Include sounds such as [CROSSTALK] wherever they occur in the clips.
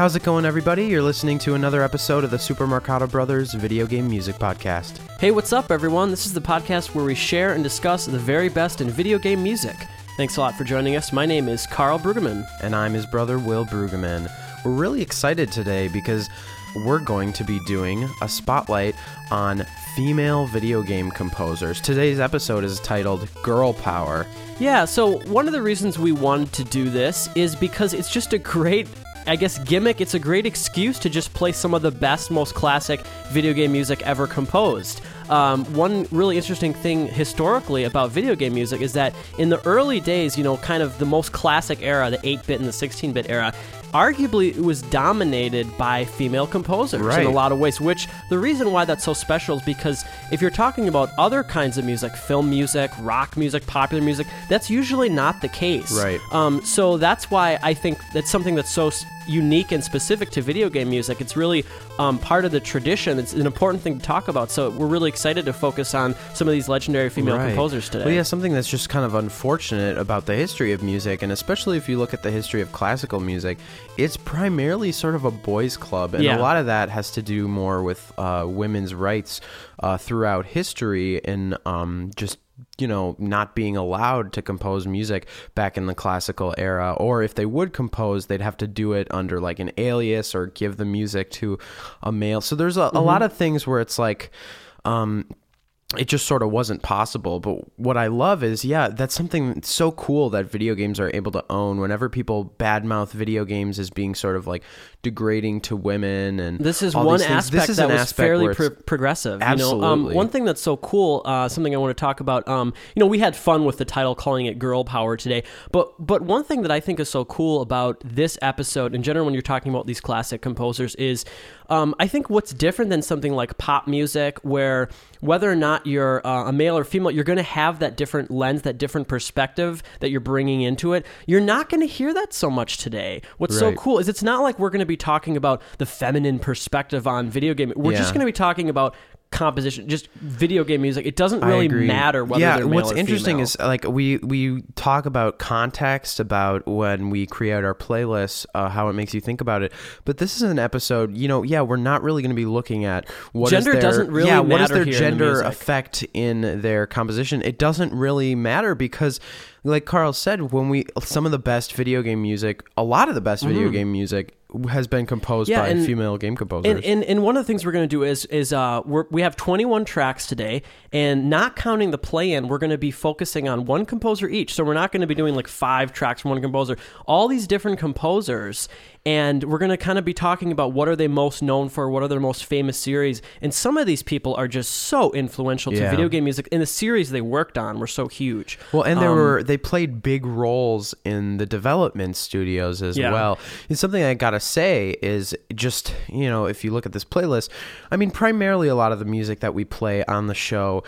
How's it going, everybody? You're listening to another episode of the Super Marcato Brothers Video Game Music Podcast. Hey, what's up, everyone? This is the podcast where we share and discuss the very best in video game music. Thanks a lot for joining us. My name is Karl Brueggemann. And I'm his brother, Will Brueggemann. We're really excited today because we're going to be doing a spotlight on female video game composers. Today's episode is titled Girl Power. Yeah, so one of the reasons we wanted to do this is because it's just a great I guess gimmick, it's a great excuse to just play some of the best, most classic video game music ever composed. Um, one really interesting thing historically about video game music is that in the early days, you know, kind of the most classic era, the 8 bit and the 16 bit era, arguably it was dominated by female composers Right. in a lot of ways which the reason why that's so special is because if you're talking about other kinds of music film music rock music popular music that's usually not the case Right. um, so that's why i think that's something that's so unique and specific to video game music it's really um, part of the tradition it's an important thing to talk about so we're really excited to focus on some of these legendary female Right. composers today Well, yeah, something that's just kind of unfortunate about the history of music, and especially if you look at the history of classical music, it's primarily sort of a boys' club, and Yeah. a lot of that has to do more with uh, women's rights uh, throughout history and um, just you know not being allowed to compose music back in the classical era or if they would compose they'd have to do it under like an alias or give the music to a male so there's a, Mm-hmm. a lot of things where it's like um it just sort of wasn't possible. But what I love is, yeah, that's something so cool that video games are able to own. Whenever people badmouth video games as being sort of like degrading to women, and This is one aspect this is that was aspect fairly pro- progressive. You know, um, Absolutely. one thing that's so cool, uh, something I want to talk about. Um, you know, we had fun with the title, calling it "Girl Power" today. But but one thing that I think is so cool about this episode, in general, when you're talking about these classic composers, is um, I think what's different than something like pop music, where whether or not you're uh, a male or female, you're going to have that different lens, that different perspective that you're bringing into it. You're not going to hear that so much today. What's so cool is it's not like we're going to be talking about the feminine perspective on video game. We're just going to be talking about composition, just video game music. It doesn't really matter whether yeah, they're male what's interesting female. is like we we talk about context about when we create our playlists, uh, how it makes you think about it. But this is an episode, you know, yeah, we're not really going to be looking at what is Gender their, doesn't really yeah, what is their in the gender effect in their composition. It doesn't really matter because. Like Karl said, when we some of the best video game music, a lot of the best video game music has been composed. Yeah, by and- female game composers. And, and and one of the things we're going to do is is uh we're, we have 21 tracks today, and not counting the play-in, we're going to be focusing on one composer each. So we're not going to be doing like five tracks from one composer. All these different composers, and we're going to kind of be talking about what are they most known for, what are their most famous series, and some of these people are just so influential to video game music. And the series they worked on were so huge. Well, and there Um, were they played big roles in the development studios as Yeah. well. And something I say is just you know if you look at this playlist, I mean primarily a lot of the music that we play on the show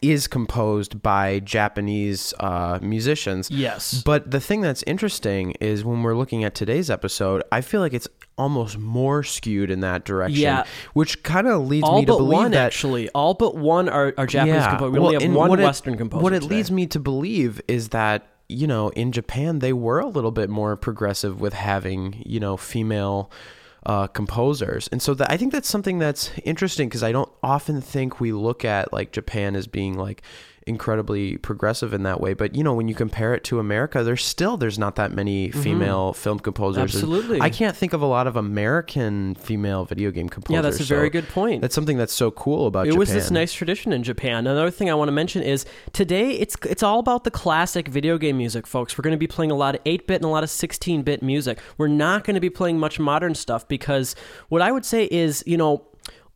is composed by Japanese uh, musicians. Yes. But the thing that's interesting is when we're looking at today's episode, I feel like it's almost more skewed in that direction. Yeah. Which kind of leads all me to believe one that actually, all but one are, are Japanese composers. We well, only have one what it- Western composer. What it today. leads me to believe is that you know in Japan they were a little bit more progressive with having you know female uh, composers, and so that, I think that's something that's interesting because I don't often think we look at like Japan as being like incredibly progressive in that way but you know when you compare it to america there's still there's not that many female film composers And Mm-hmm. Absolutely. i can't think of a lot of american female video game composers Yeah, that's a very good point. that's something that's so cool about Japan. it Japan. was this nice tradition in Japan. Another thing I want to mention is today it's it's all about the classic video game music, folks. We're going to be playing a lot of 8-bit and a lot of 16-bit music. We're not going to be playing much modern stuff because what I would say is, you know,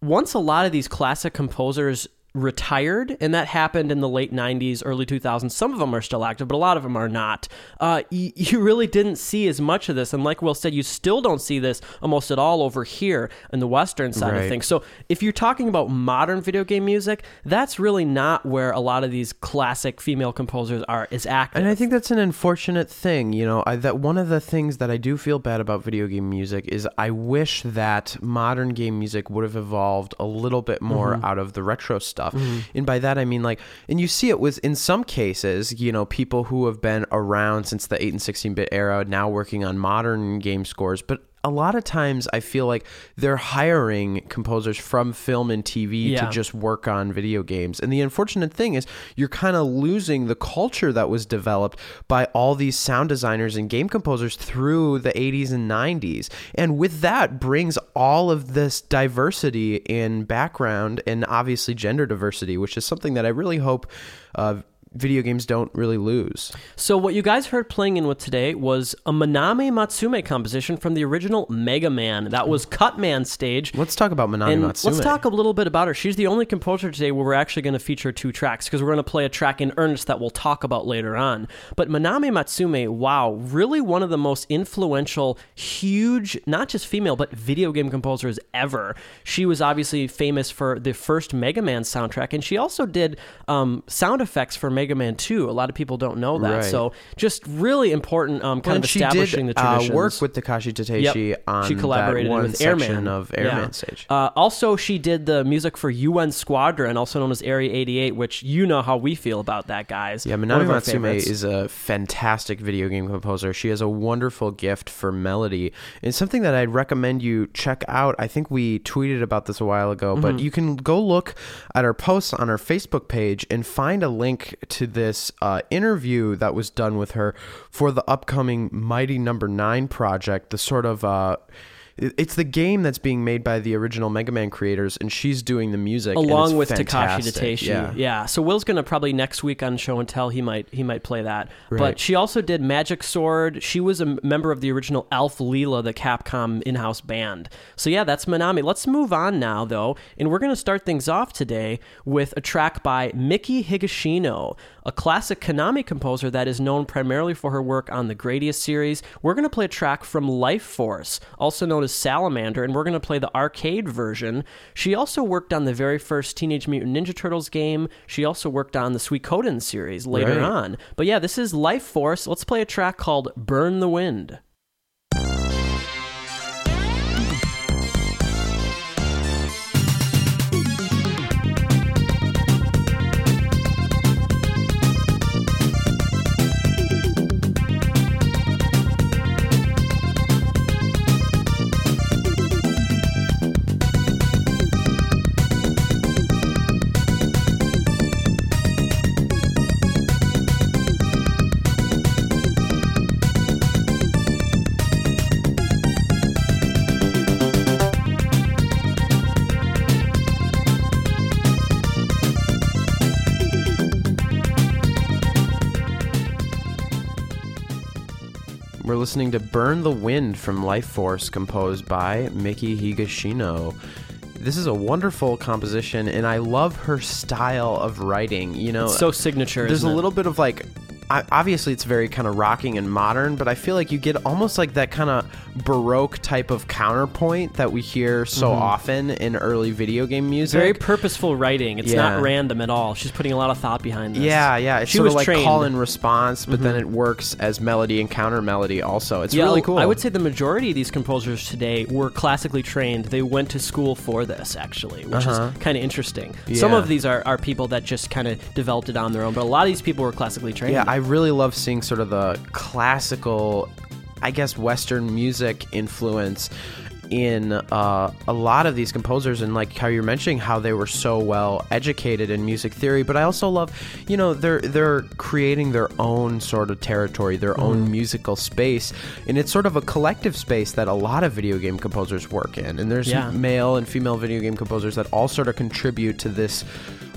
once a lot of these classic composers retired, and that happened in the late 90s, early 2000s. Some of them are still active, but a lot of them are not. Uh, y- [LAUGHS] you really didn't see as much of this. And like Will said, you still don't see this almost at all over here in the Western side of things. So if you're talking about modern video game music, that's really not where a lot of these classic female composers are is active. And I think that's an unfortunate thing, you know. I, that one of the things that I do feel bad about video game music is I wish that modern game music would have evolved a little bit more Mm-hmm. out of the retro stuff. Mm-hmm. And by that I mean like, and you see it with in some cases, you know, people who have been around since the eight and sixteen bit era now working on modern game scores. But a lot of times I feel like they're hiring composers from film and TV Yeah. to just work on video games. And the unfortunate thing is you're kind of losing the culture that was developed by all these sound designers and game composers through the 80s and 90s. And with that brings all of this diversity in background and obviously gender diversity, which is something that I really hope uh, video games don't really lose. So what you guys heard playing in with today was a Manami Matsumae composition from the original Mega Man. That was Cutman stage. Let's talk about Manami And Matsumae. let's talk a little bit about her. She's the only composer today where we're actually going to feature two tracks because we're going to play a track in earnest that we'll talk about later on. But Manami Matsumae, wow, really one of the most influential, huge, not just female, but video game composers ever. She was obviously famous for the first Mega Man soundtrack, and she also did um, sound effects for Mega Man 2. A lot of people don't know that. Right. So just really important um, kind and of establishing did the uh, traditions. work with Takashi Tateishi Yep. on she collaborated with Airman of Airman Yeah. stage. Uh, also, she did the music for UN Squadron, also known as Area 88, which you know how we feel about that, guys. Yeah, Manami Matsumae is a fantastic video game composer. She has a wonderful gift for melody. It's something that I'd recommend you check out. I think we tweeted about this a while ago, Mm-hmm. but you can go look at our posts on our Facebook page and find a link to this uh, interview that was done with her for the upcoming Mighty Number Nine project. The sort of uh, it's the game that's being made by the original Mega Man creators, and she's doing the music along with fantastic. Takashi Tateishi. Yeah. yeah. So Will's gonna probably next week on Show and Tell he might he might play that. But she also did Magic Sword. She was a member of the original Alph Lyla, the Capcom in-house band. So yeah, that's Manami. Let's move on now though, and we're gonna start things off today with a track by Miki Higashino, a classic Konami composer that is known primarily for her work on the Gradius series. We're gonna play a track from Life Force, also known as Salamander, and we're going to play the arcade version. She also worked on the very first Teenage Mutant Ninja Turtles game. She also worked on the Suikoden series later Right. on. But yeah, this is Life Force. Let's play a track called Burn the Wind. Listening to Burn the Wind from Life Force, composed by Miki Higashino. This is a wonderful composition, and I love her style of writing. You know, So signature. there's a it? little bit of like I, obviously it's very kind of rocking and modern but i feel like you get almost like that kind of baroque type of counterpoint that we hear so often in early video game music Mm-hmm. very purposeful writing. It's Yeah. not random at all. She's putting a lot of thought behind this. yeah yeah it's She sort was of like trained. call and response but then it works as melody and counter melody also it's Yeah, really cool I would say the majority of these composers today were classically trained. They went to school for this, actually, which Uh-huh. is kind of interesting. Some of these are, are people that just kind of developed it on their own, but a lot of these people were classically trained. Yeah, I really love seeing sort of the classical, I guess, Western music influence in uh, a lot of these composers and like how you're mentioning how they were so well educated in music theory but i also love you know they're they're creating their own sort of territory their own musical space and it's sort of a collective space that a lot of video game composers work in and there's Yeah. male and female video game composers that all sort of contribute to this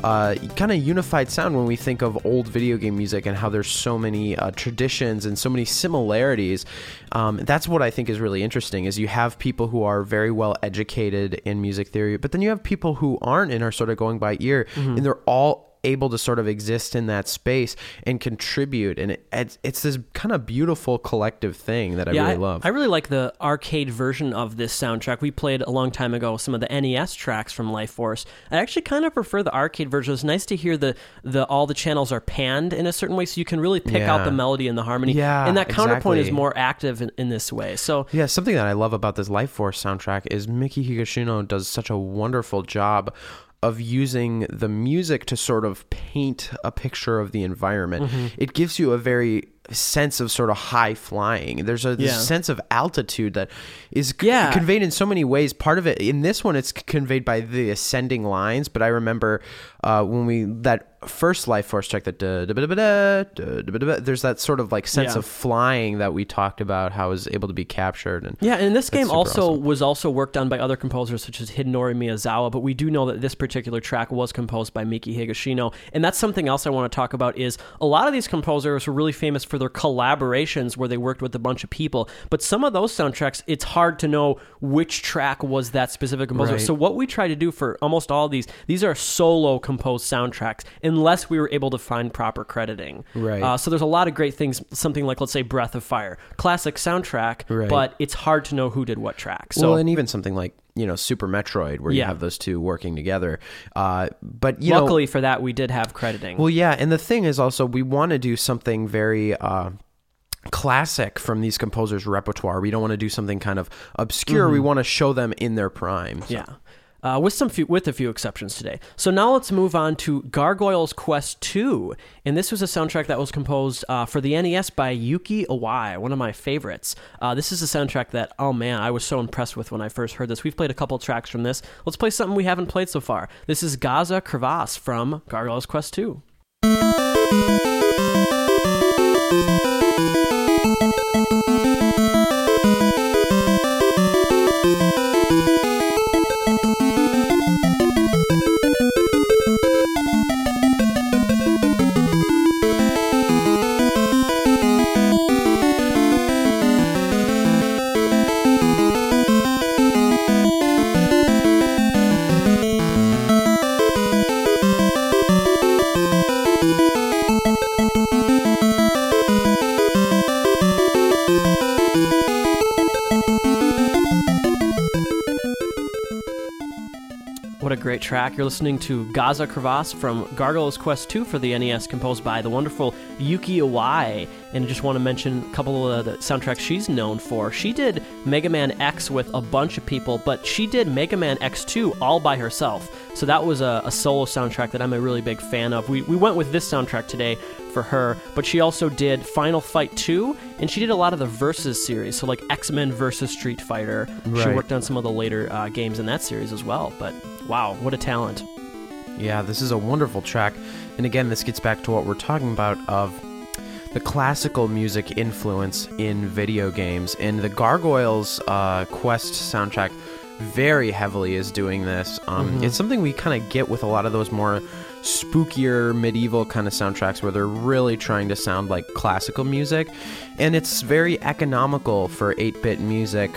uh, kind of unified sound when we think of old video game music and how there's so many uh, traditions and so many similarities. Um, that's what I think is really interesting is you have people who are very well educated in music theory, but then you have people who aren't and are sort of going by ear, Mm-hmm. and they're all able to sort of exist in that space and contribute and it, it's, it's this kind of beautiful collective thing that I yeah, really I, love. I really like the arcade version of this soundtrack. We played a long time ago some of the NES tracks from Life Force. I actually kind of prefer the arcade version. It's nice to hear the, the all the channels are panned in a certain way, so you can really pick out the melody and the harmony. Yeah, and that counterpoint is more active in, in this way. So Yeah, something that I love about this Life Force soundtrack is Miki Higashino does such a wonderful job of using the music to sort of paint a picture of the environment. Mm-hmm. It gives you a very sense of sort of high flying. There's a yeah. sense of altitude that is yeah. conveyed in so many ways. Part of it in this one, it's conveyed by the ascending lines. But I remember uh, when we that first life force check that there's that sort of like sense yeah. of flying that we talked about how is able to be captured and yeah and this game also awesome. was also worked on by other composers such as Hidenori Miyazawa but we do know that this particular track was composed by Miki Higashino and that's something else I want to talk about is a lot of these composers were really famous for their collaborations where they worked with a bunch of people. But some of those soundtracks, it's hard to know which track was that specific composer. Right. So what we try to do for almost all of these, these are solo composed soundtracks, unless we were able to find proper crediting. Right. Uh, so there's a lot of great things. Something like, let's say, Breath of Fire, classic soundtrack, Right. but it's hard to know who did what track. So well, and even something like you know Super Metroid, where you have those two working together. Uh, but you know, luckily for that, we did have crediting. Well, yeah, and the thing is also we want to do something very uh, classic from these composers' repertoire. We don't want to do something kind of obscure. We want to show them in their prime. So- yeah. Uh, with some few, with a few exceptions today. So now let's move on to Gargoyles Quest 2. And this was a soundtrack that was composed uh, for the NES by Yuki Iwai, one of my favorites. Uh, this is a soundtrack that, oh man, I was so impressed with when I first heard this. We've played a couple tracks from this. Let's play something we haven't played so far. This is Gaza Crevasse from Gargoyles Quest 2. Great track. You're listening to Gaza Crevasse from Gargoyles Quest 2 for the NES, composed by the wonderful Yuki Iwai. And I just want to mention a couple of the soundtracks she's known for. She did Mega Man X with a bunch of people, but she did Mega Man X2 all by herself. So that was a, a solo soundtrack that I'm a really big fan of. We, we went with this soundtrack today for her, but she also did Final Fight 2, and she did a lot of the Versus series, so like X Men versus Street Fighter. She worked on some of the later uh, games in that series as well. But wow, what a talent! Yeah, this is a wonderful track. And again, this gets back to what we're talking about of the classical music influence in video games. And the Gargoyles uh, Quest soundtrack very heavily is doing this. Um, It's something we kind of get with a lot of those more spookier medieval kind of soundtracks where they're really trying to sound like classical music. And it's very economical for 8 bit music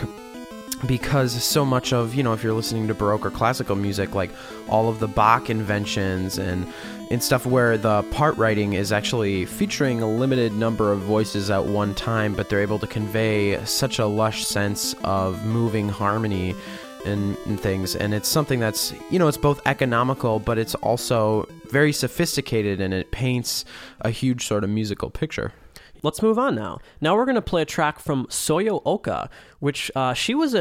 because so much of you know if you're listening to baroque or classical music like all of the bach inventions and and stuff where the part writing is actually featuring a limited number of voices at one time but they're able to convey such a lush sense of moving harmony and, and things. And it's something that's you know it's both economical but it's also very sophisticated and it paints a huge sort of musical picture Let's move on now. Now we're going to play a track from Soyo Oka, which uh, she was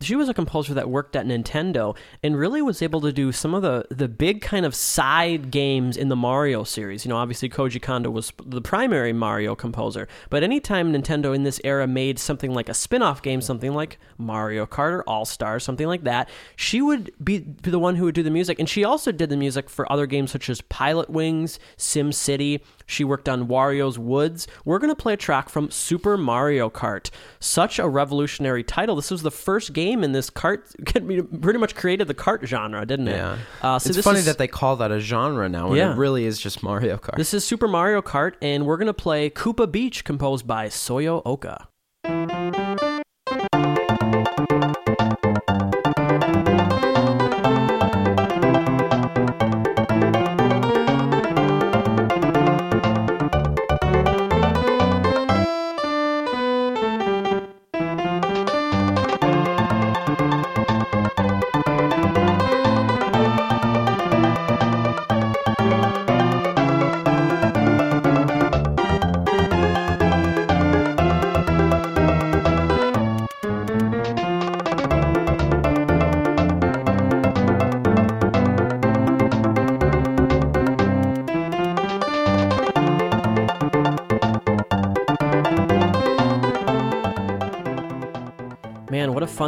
she was a composer that worked at Nintendo and really was able to do some of the the big kind of side games in the Mario series. You know, obviously Koji Kondo was the primary Mario composer, but anytime Nintendo in this era made something like a spin-off game, something like Mario Kart or All Stars, something like that, she would be the one who would do the music, and she also did the music for other games such as Pilot Wings, Sim City. She worked on Wario's Woods. We're going to play a track from Super Mario Kart. Such a revolutionary title. This was the first game in this kart, [LAUGHS] pretty much created the kart genre, didn't it? yeah Uh, so it's funny is, that they call that a genre now when Yeah. it really is just mario kart This is Super Mario Kart, and we're going to play Koopa Beach, composed by Soyo Oka.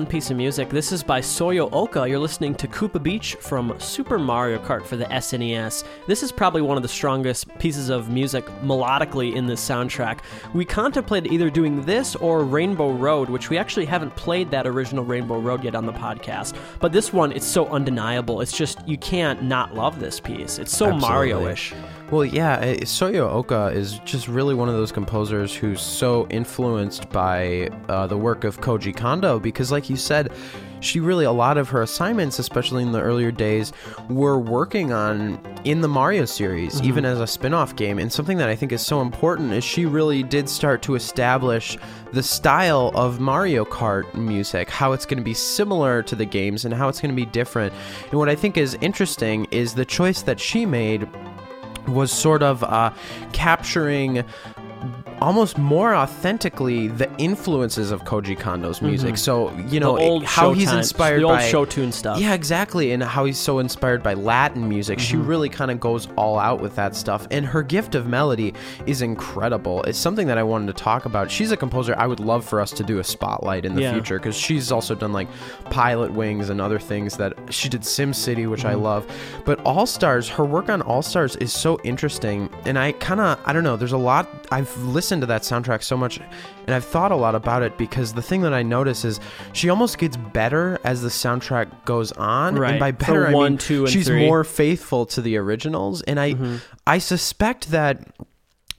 Piece of music. This is by Soyo Oka. You're listening to Koopa Beach from Super Mario Kart for the SNES. This is probably one of the strongest pieces of music melodically in this soundtrack. We contemplated either doing this or Rainbow Road, which we actually haven't played that original Rainbow Road yet on the podcast. But this one, it's so undeniable. It's just, you can't not love this piece. It's so Mario ish. Well, yeah, uh, Soyo Oka is just really one of those composers who's so influenced by uh, the work of Koji Kondo because, like you said, she really, a lot of her assignments, especially in the earlier days, were working on in the Mario series, even as a spin off game. And something that I think is so important is she really did start to establish the style of Mario Kart music, how it's going to be similar to the games and how it's going to be different. And what I think is interesting is the choice that she made was sort of uh, capturing almost more authentically the influences of Koji Kondo's music. So you know Mm-hmm. How he's times, inspired the old by show tune stuff. yeah, exactly. And how he's so inspired by Latin music. She Mm-hmm. really kind of goes all out with that stuff. And her gift of melody is incredible. It's something that I wanted to talk about. She's a composer I would love for us to do a spotlight in the Yeah. future because she's also done like Pilot Wings and other things that she did Sim City, which Mm-hmm. I love. But All Stars, her work on All Stars is so interesting. And I kind of, I don't know, there's a lot, I've listened to that soundtrack so much and I've thought a lot about it because the thing that I notice is she almost gets better as the soundtrack goes on. Right. And by For better, I one, mean two, and she's three. Mm-hmm. more faithful to the originals. And I, I suspect that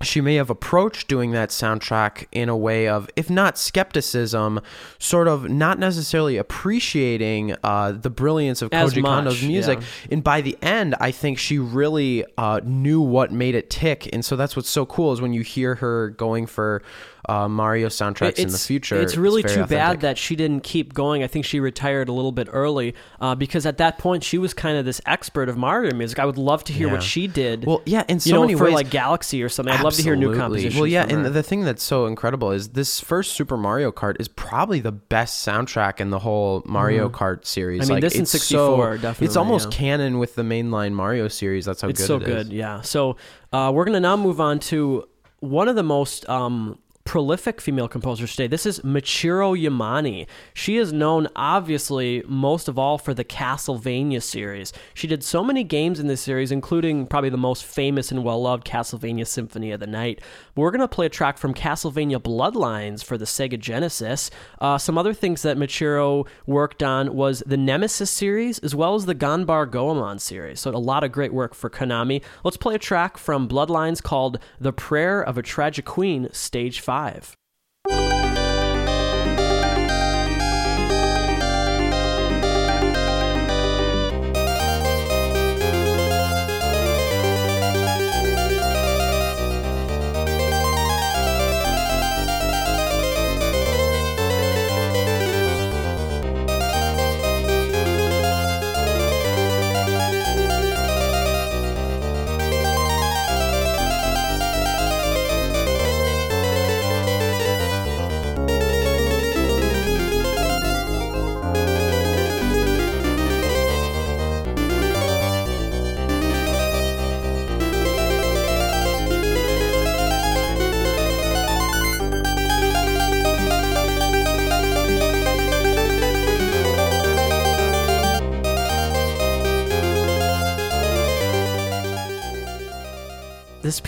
she may have approached doing that soundtrack in a way of, if not skepticism, sort of not necessarily appreciating uh, the brilliance of As Koji much, Kondo's music. yeah. And by the end, I think she really uh, knew what made it tick. And so that's what's so cool is when you hear her going for uh, Mario soundtracks in the future. It's really very too authentic. bad that she didn't keep going. I think she retired a little bit early uh, because at that point she was kind of this expert of Mario music. I would love to hear Yeah. what she did. Well, yeah, in so you know, many for ways. like Galaxy or something. I'd love to hear new compositions. Well, yeah, and the thing that's so incredible is this first Super Mario Kart is probably the best soundtrack in the whole Mario Kart series. Mm-hmm. I mean, like, this it's 64 so, definitely, It's almost yeah. canon with the mainline Mario series. That's how it's good so it is. good. Yeah. So uh, we're gonna now move on to one of the most um, prolific female composers today. This is Michiru Yamane. She is known, obviously, most of all for the Castlevania series. She did so many games in this series, including probably the most famous and well loved Castlevania Symphony of the Night. We're going to play a track from Castlevania Bloodlines for the Sega Genesis. Uh, some other things that Michiru worked on was the Nemesis series, as well as the Ganbare Goemon series. So, a lot of great work for Konami. Let's play a track from Bloodlines called The Prayer of a Tragic Queen, Stage 5. This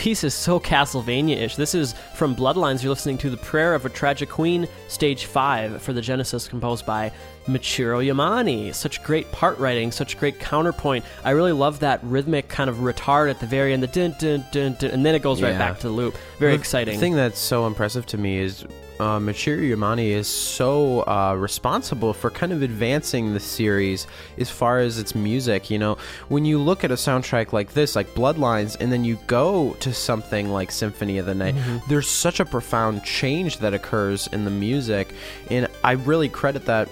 piece is so Castlevania ish. This is from Bloodlines. You're listening to The Prayer of a Tragic Queen, Stage 5 for the Genesis, composed by Michiru Yamane. Such great part writing, such great counterpoint. I really love that rhythmic kind of retard at the very end, the dun dun dun and then it goes right back to the loop. Very exciting. The thing that's so impressive to me is uh, Michiru Yamane is so uh, responsible for kind of advancing the series as far as its music. You know, when you look at a soundtrack like this, like Bloodlines, and then you go to something like Symphony of the Night, there's such a profound change that occurs in the music, and I really credit that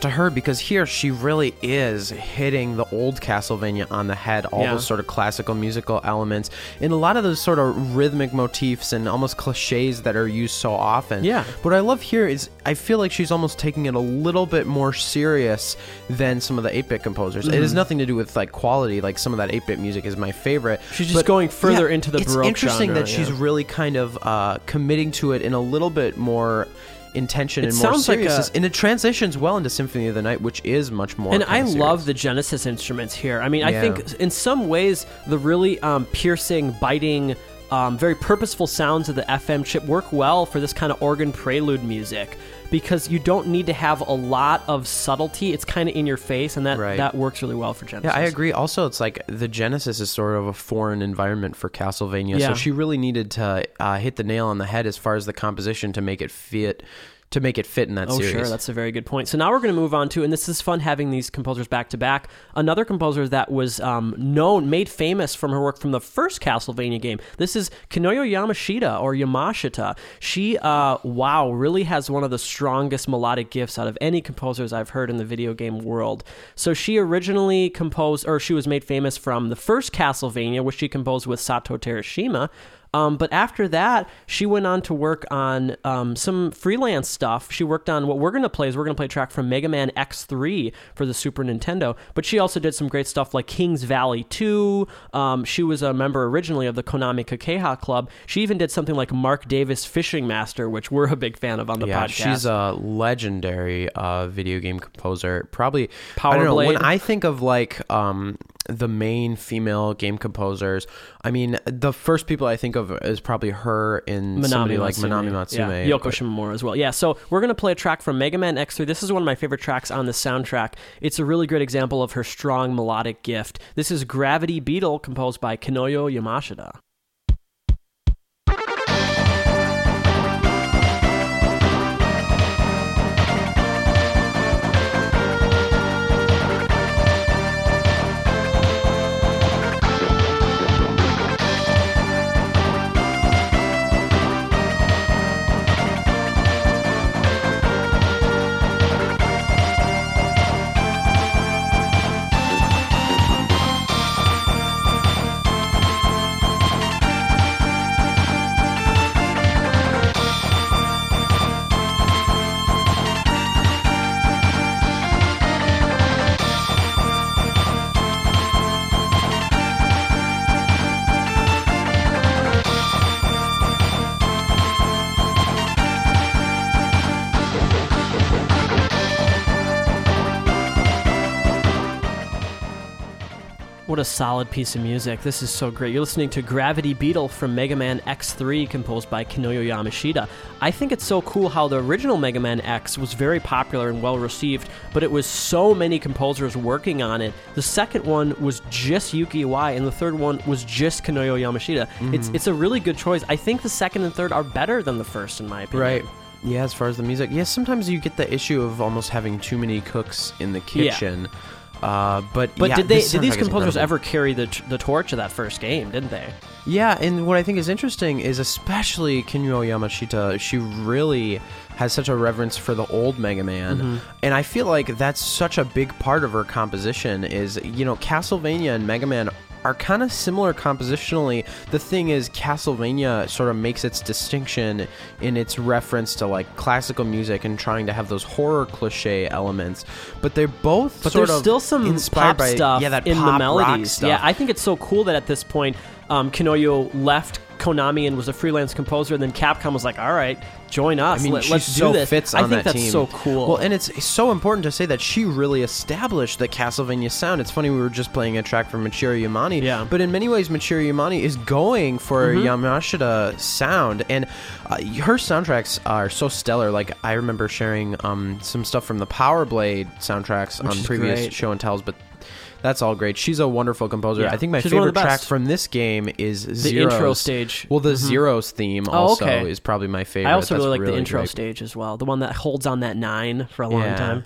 to her because here she really is hitting the old Castlevania on the head. All Yeah. those sort of classical musical elements and a lot of those sort of rhythmic motifs and almost cliches that are used so often. Yeah. What I love here is I feel like she's almost taking it a little bit more serious than some of the 8-bit composers. It Mm-hmm. has nothing to do with like quality. Like some of that 8-bit music is my favorite. She's just going further into the it's Baroque interesting genre, that she's really kind of uh, committing to it in a little bit more intention It and more sounds like a- and it transitions well into Symphony of the Night, which is much more. And I kinda love the Genesis instruments here. I mean, I think in some ways the really um, piercing, biting, um, very purposeful sounds of the FM chip work well for this kind of organ prelude music because you don't need to have a lot of subtlety. It's kind of in your face, and that Right. that works really well for Genesis. Yeah, I agree. Also, it's like the Genesis is sort of a foreign environment for Castlevania, Yeah. so she really needed to uh, hit the nail on the head as far as the composition to make it fit, to make it fit in that series. Oh, series. sure. That's a very good point. So now we're going to move on to, and this is fun having these composers back to back. Another composer that was um, known, made famous from her work from the first Castlevania game. This is Kinuyo Yamashita or Yamashita. She, uh, wow, really has one of the strongest melodic gifts out of any composers I've heard in the video game world. So she originally composed, or she was made famous from the first Castlevania, which she composed with Satoe Terashima. Um, but after that, she went on to work on um, some freelance stuff. She worked on what we're going to play is we're going to play a track from Mega Man X3 for the Super Nintendo. But she also did some great stuff like King's Valley 2. Um, she was a member originally of the Konami Kukeiha Club. She even did something like Mark Davis Fishing Master, which we're a big fan of on the yeah, podcast. she's a legendary uh, video game composer. Probably, Power I don't know. When I think of like um, the main female game composers, I mean, the first people I think of is probably her and somebody like Manami Matsumae. Yeah, Yoko Shimomura as well. Yeah, so we're going to play a track from Mega Man X3. This is one of my favorite tracks on the soundtrack. It's a really great example of her strong melodic gift. This is Gravity Beetle, composed by Kinuyo Yamashita. What a solid piece of music. This is so great. You're listening to Gravity Beetle from Mega Man X3, composed by Kinuyo Yamashita. I think it's so cool how the original Mega Man X was very popular and well received, but it was so many composers working on it. The second one was just Yuki Iwai, and the third one was just Kinuyo Yamashita. Mm-hmm. It's it's a really good choice. I think the second and third are better than the first, in my opinion. Right. Yeah, as far as the music, yes, sometimes you get the issue of almost having too many cooks in the Yeah. Uh, but But yeah, did they did these composers ever carry the the torch of that first game? Didn't they? Yeah, and what I think is interesting is especially Kinuyo Yamashita, she really has such a reverence for the old Mega Man. Mm-hmm. And I feel like that's such a big part of her composition is, you know, Castlevania and Mega Man are kind of similar compositionally. The thing is Castlevania sort of makes its distinction in its reference to like classical music and trying to have those horror cliche elements. But they're both But sort there's of still some inspired pop by stuff yeah, that in the melodies. stuff. Yeah, I think it's so cool that at this point, um, Kinuyo left Konami and was a freelance composer, and then Capcom was like, "All right, join us. I mean, Let, she us so do this." fits I think that that's team. so cool. Well, and it's so important to say that she really established the Castlevania sound. It's funny we were just playing a track from Michiru Yamane, Yeah. Mm-hmm. but in many ways, Michiru Yamane is going for Yamashita sound, and uh, her soundtracks are so stellar. Like I remember sharing um, some stuff from the Power Blade soundtracks on is previous great. show and tells, but. That's all great. She's a wonderful composer. Yeah. I think my She's favorite track from this game is the Zero's. intro stage. Well, the mm-hmm. Zero's theme oh, also okay. is probably my favorite. I also That's really like the intro great. stage as well, the one that holds on that nine for a long Yeah. time.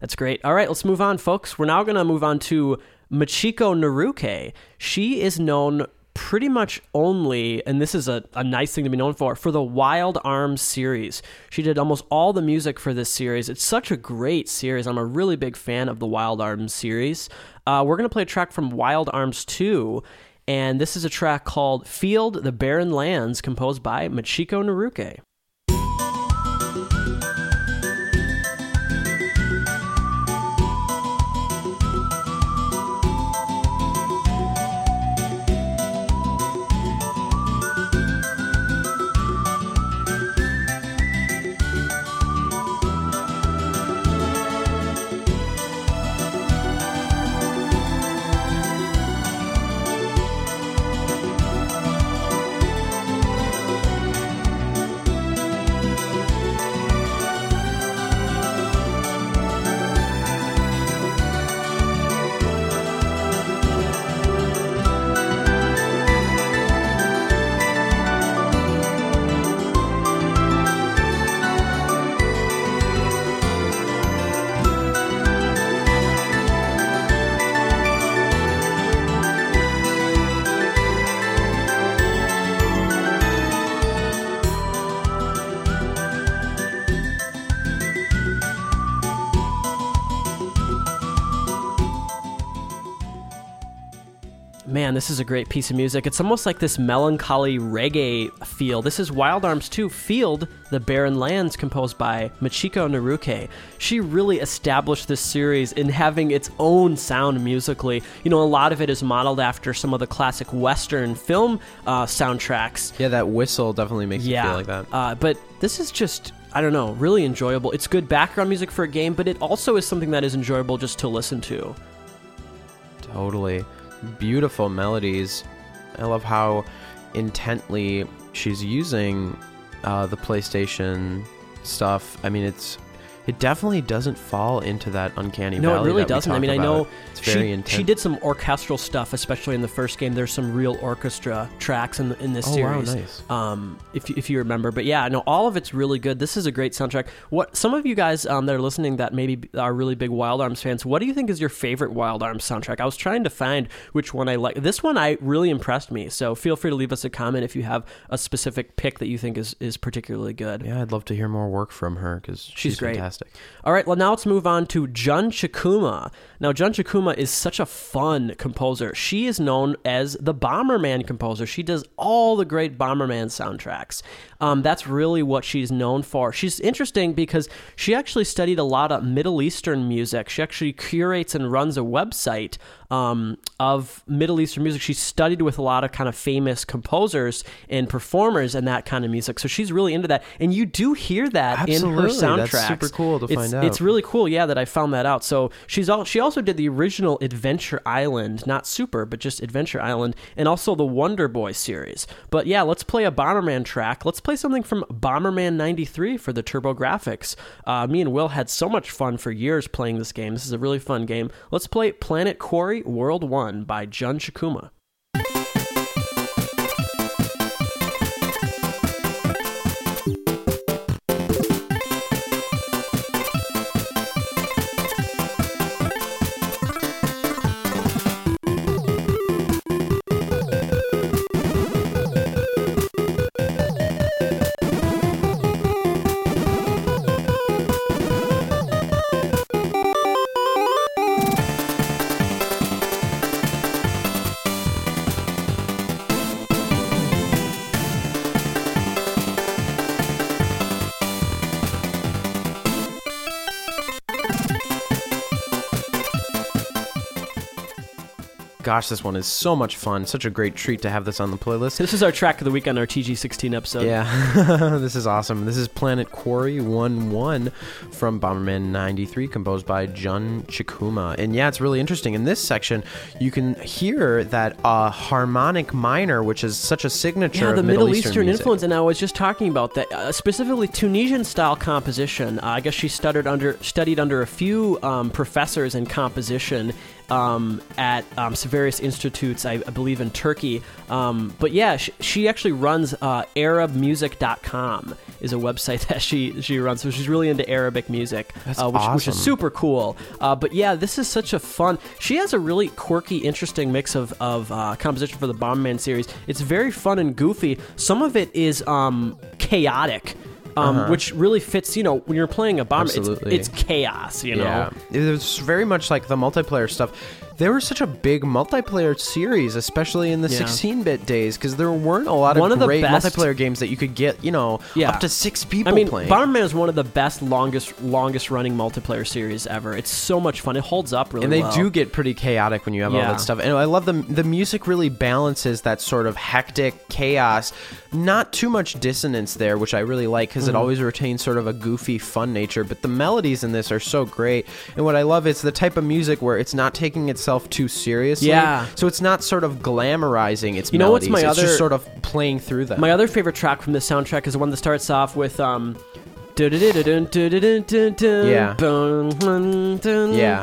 That's great. All right, let's move on, folks. We're now going to move on to Michiko Naruke. She is known pretty much only, and this is a, a nice thing to be known for, for the Wild Arms series. She did almost all the music for this series. It's such a great series. I'm a really big fan of the Wild Arms series. Uh, we're going to play a track from Wild Arms 2. And this is a track called Field the Barren Lands, composed by Michiko Naruke. This is a great piece of music. It's almost like this melancholy reggae feel. This is Wild Arms 2 Field, the Barren Lands, composed by Michiko Naruke. She really established this series in having its own sound musically. You know, a lot of it is modeled after some of the classic Western film uh, soundtracks. Yeah, that whistle definitely makes Yeah. you feel like that. Uh, but this is just. I don't know, really enjoyable. It's good background music for a game, but it also is something that is enjoyable just to listen to. Totally. Beautiful melodies. I love how intently she's using uh, the PlayStation stuff. I mean, it's it definitely doesn't fall into that uncanny valley. No, it really doesn't. I mean, I know it's very she, intense. she did some orchestral stuff, especially in the first game. There's some real orchestra tracks in in this Oh, wow, series. nice. Um, if you, if you remember, but yeah, no, all of it's really good. This is a great soundtrack. What some of you guys um, that are listening that maybe are really big Wild Arms fans, what do you think is your favorite Wild Arms soundtrack? I was trying to find which one I like. This one I really impressed me. So feel free to leave us a comment if you have a specific pick that you think is is particularly good. Yeah, I'd love to hear more work from her because she's, She's great. fantastic. All right, well, now let's move on to Jun Chikuma. Now, Jun Chikuma is such a fun composer. She is known as the Bomberman composer. She does all the great Bomberman soundtracks. Um, that's really what she's known for. She's interesting because she actually studied a lot of Middle Eastern music. She actually curates and runs a website um, of Middle Eastern music. She studied with a lot of kind of famous composers and performers and that kind of music. So she's really into that. And you do hear that in her Absolutely. soundtracks. That's super cool to It's- find out. It's really cool, yeah, that I found that out. So she's all she also did the original Adventure Island, not Super, but just Adventure Island, and also the Wonder Boy series. But yeah, let's play a Bomberman track. Let's play something from Bomberman '93 for the TurboGrafx. Uh, me and Will had so much fun for years playing this game. This is a really fun game. Let's play Planet Quarry World One by Jun Chikuma. Gosh, this one is so much fun. Such a great treat to have this on the playlist. This is our track of the week on our TG16 episode. Yeah, [LAUGHS] this is awesome. This is Planet Quarry 1 1 from Bomberman 93, composed by Jun Chikuma. And yeah, it's really interesting. In this section, you can hear that uh, harmonic minor, which is such a signature Yeah, of the Middle, Middle Eastern, music. influence, and I was just talking about that, uh, specifically Tunisian style composition. Uh, I guess she studied under studied under a few um, professors in composition um, at um, institutes, I, I believe in Turkey. Um, but yeah, she, she actually runs uh, ArabMusic.com is a website [LAUGHS] that she she runs. So she's really into Arabic music, uh, which, which is super cool. Uh, but yeah, this is such a fun. She has a really quirky, interesting mix of of uh, composition for the Bomberman series. It's very fun and goofy. Some of it is um, chaotic. Um, Which really fits, you know, when you're playing a bomber, it's, Uh-huh. It's chaos, you know. Yeah, it was very much like the multiplayer stuff. They were such a big multiplayer series, especially in the Yeah. 16-bit days, because there weren't a lot of One of the great best- multiplayer games that you could get, you know, Yeah. up to six people I mean, playing. Bomberman is one of the best, longest, longest running multiplayer series ever. It's so much fun. It holds up really well. and they well. do get pretty chaotic when you have all Yeah. that stuff. And I love the the music really balances that sort of hectic chaos. Not too much dissonance there, which I really like because it Mm-hmm. always retains sort of a goofy, fun nature. But the melodies in this are so great. And what I love is the type of music where it's not taking itself too seriously. Yeah. So it's not sort of glamorizing its You know what's my it's other- just sort of playing through them. My other favorite track from the soundtrack is the one that starts off with um. Yeah. Yeah.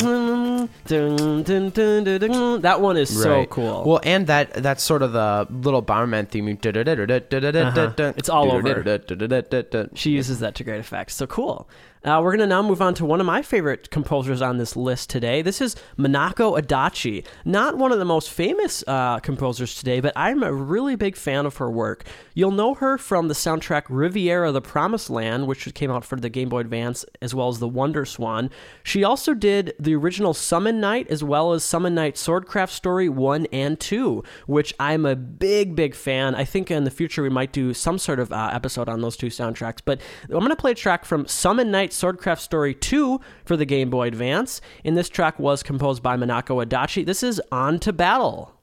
That one is so Right. cool. Well, and that that's sort of the little barman theme. Uh-huh. It's all over. she uses that to great effect. So cool. Uh, we're going to now move on to one of my favorite composers on this list today. This is Minako Adachi. Not one of the most famous uh, composers today, but I'm a really big fan of her work. You'll know her from the soundtrack Riviera the Promised Land, which came out for the Game Boy Advance, as well as the Wonder Swan. She also did the original Summon Night, as well as Summon Night Swordcraft Story 1 and 2, which I'm a big, big fan. I think in the future we might do some sort of uh, episode on those two soundtracks. But I'm going to play a track from Summon Night Swordcraft Story 2 for the Game Boy Advance. And this track was composed by Minako Adachi. This is On to Battle.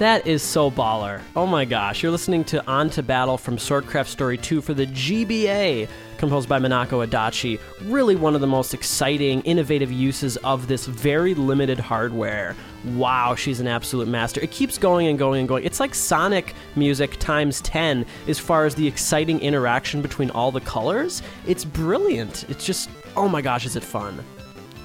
That is so baller. Oh my gosh. You're listening to On to Battle from Swordcraft Story 2 for the GBA, composed by Minako Adachi. Really one of the most exciting, innovative uses of this very limited hardware. Wow, she's an absolute master. It keeps going and going and going. It's like Sonic music times 10 as far as the exciting interaction between all the colors. It's brilliant. It's just, oh my gosh, is it fun.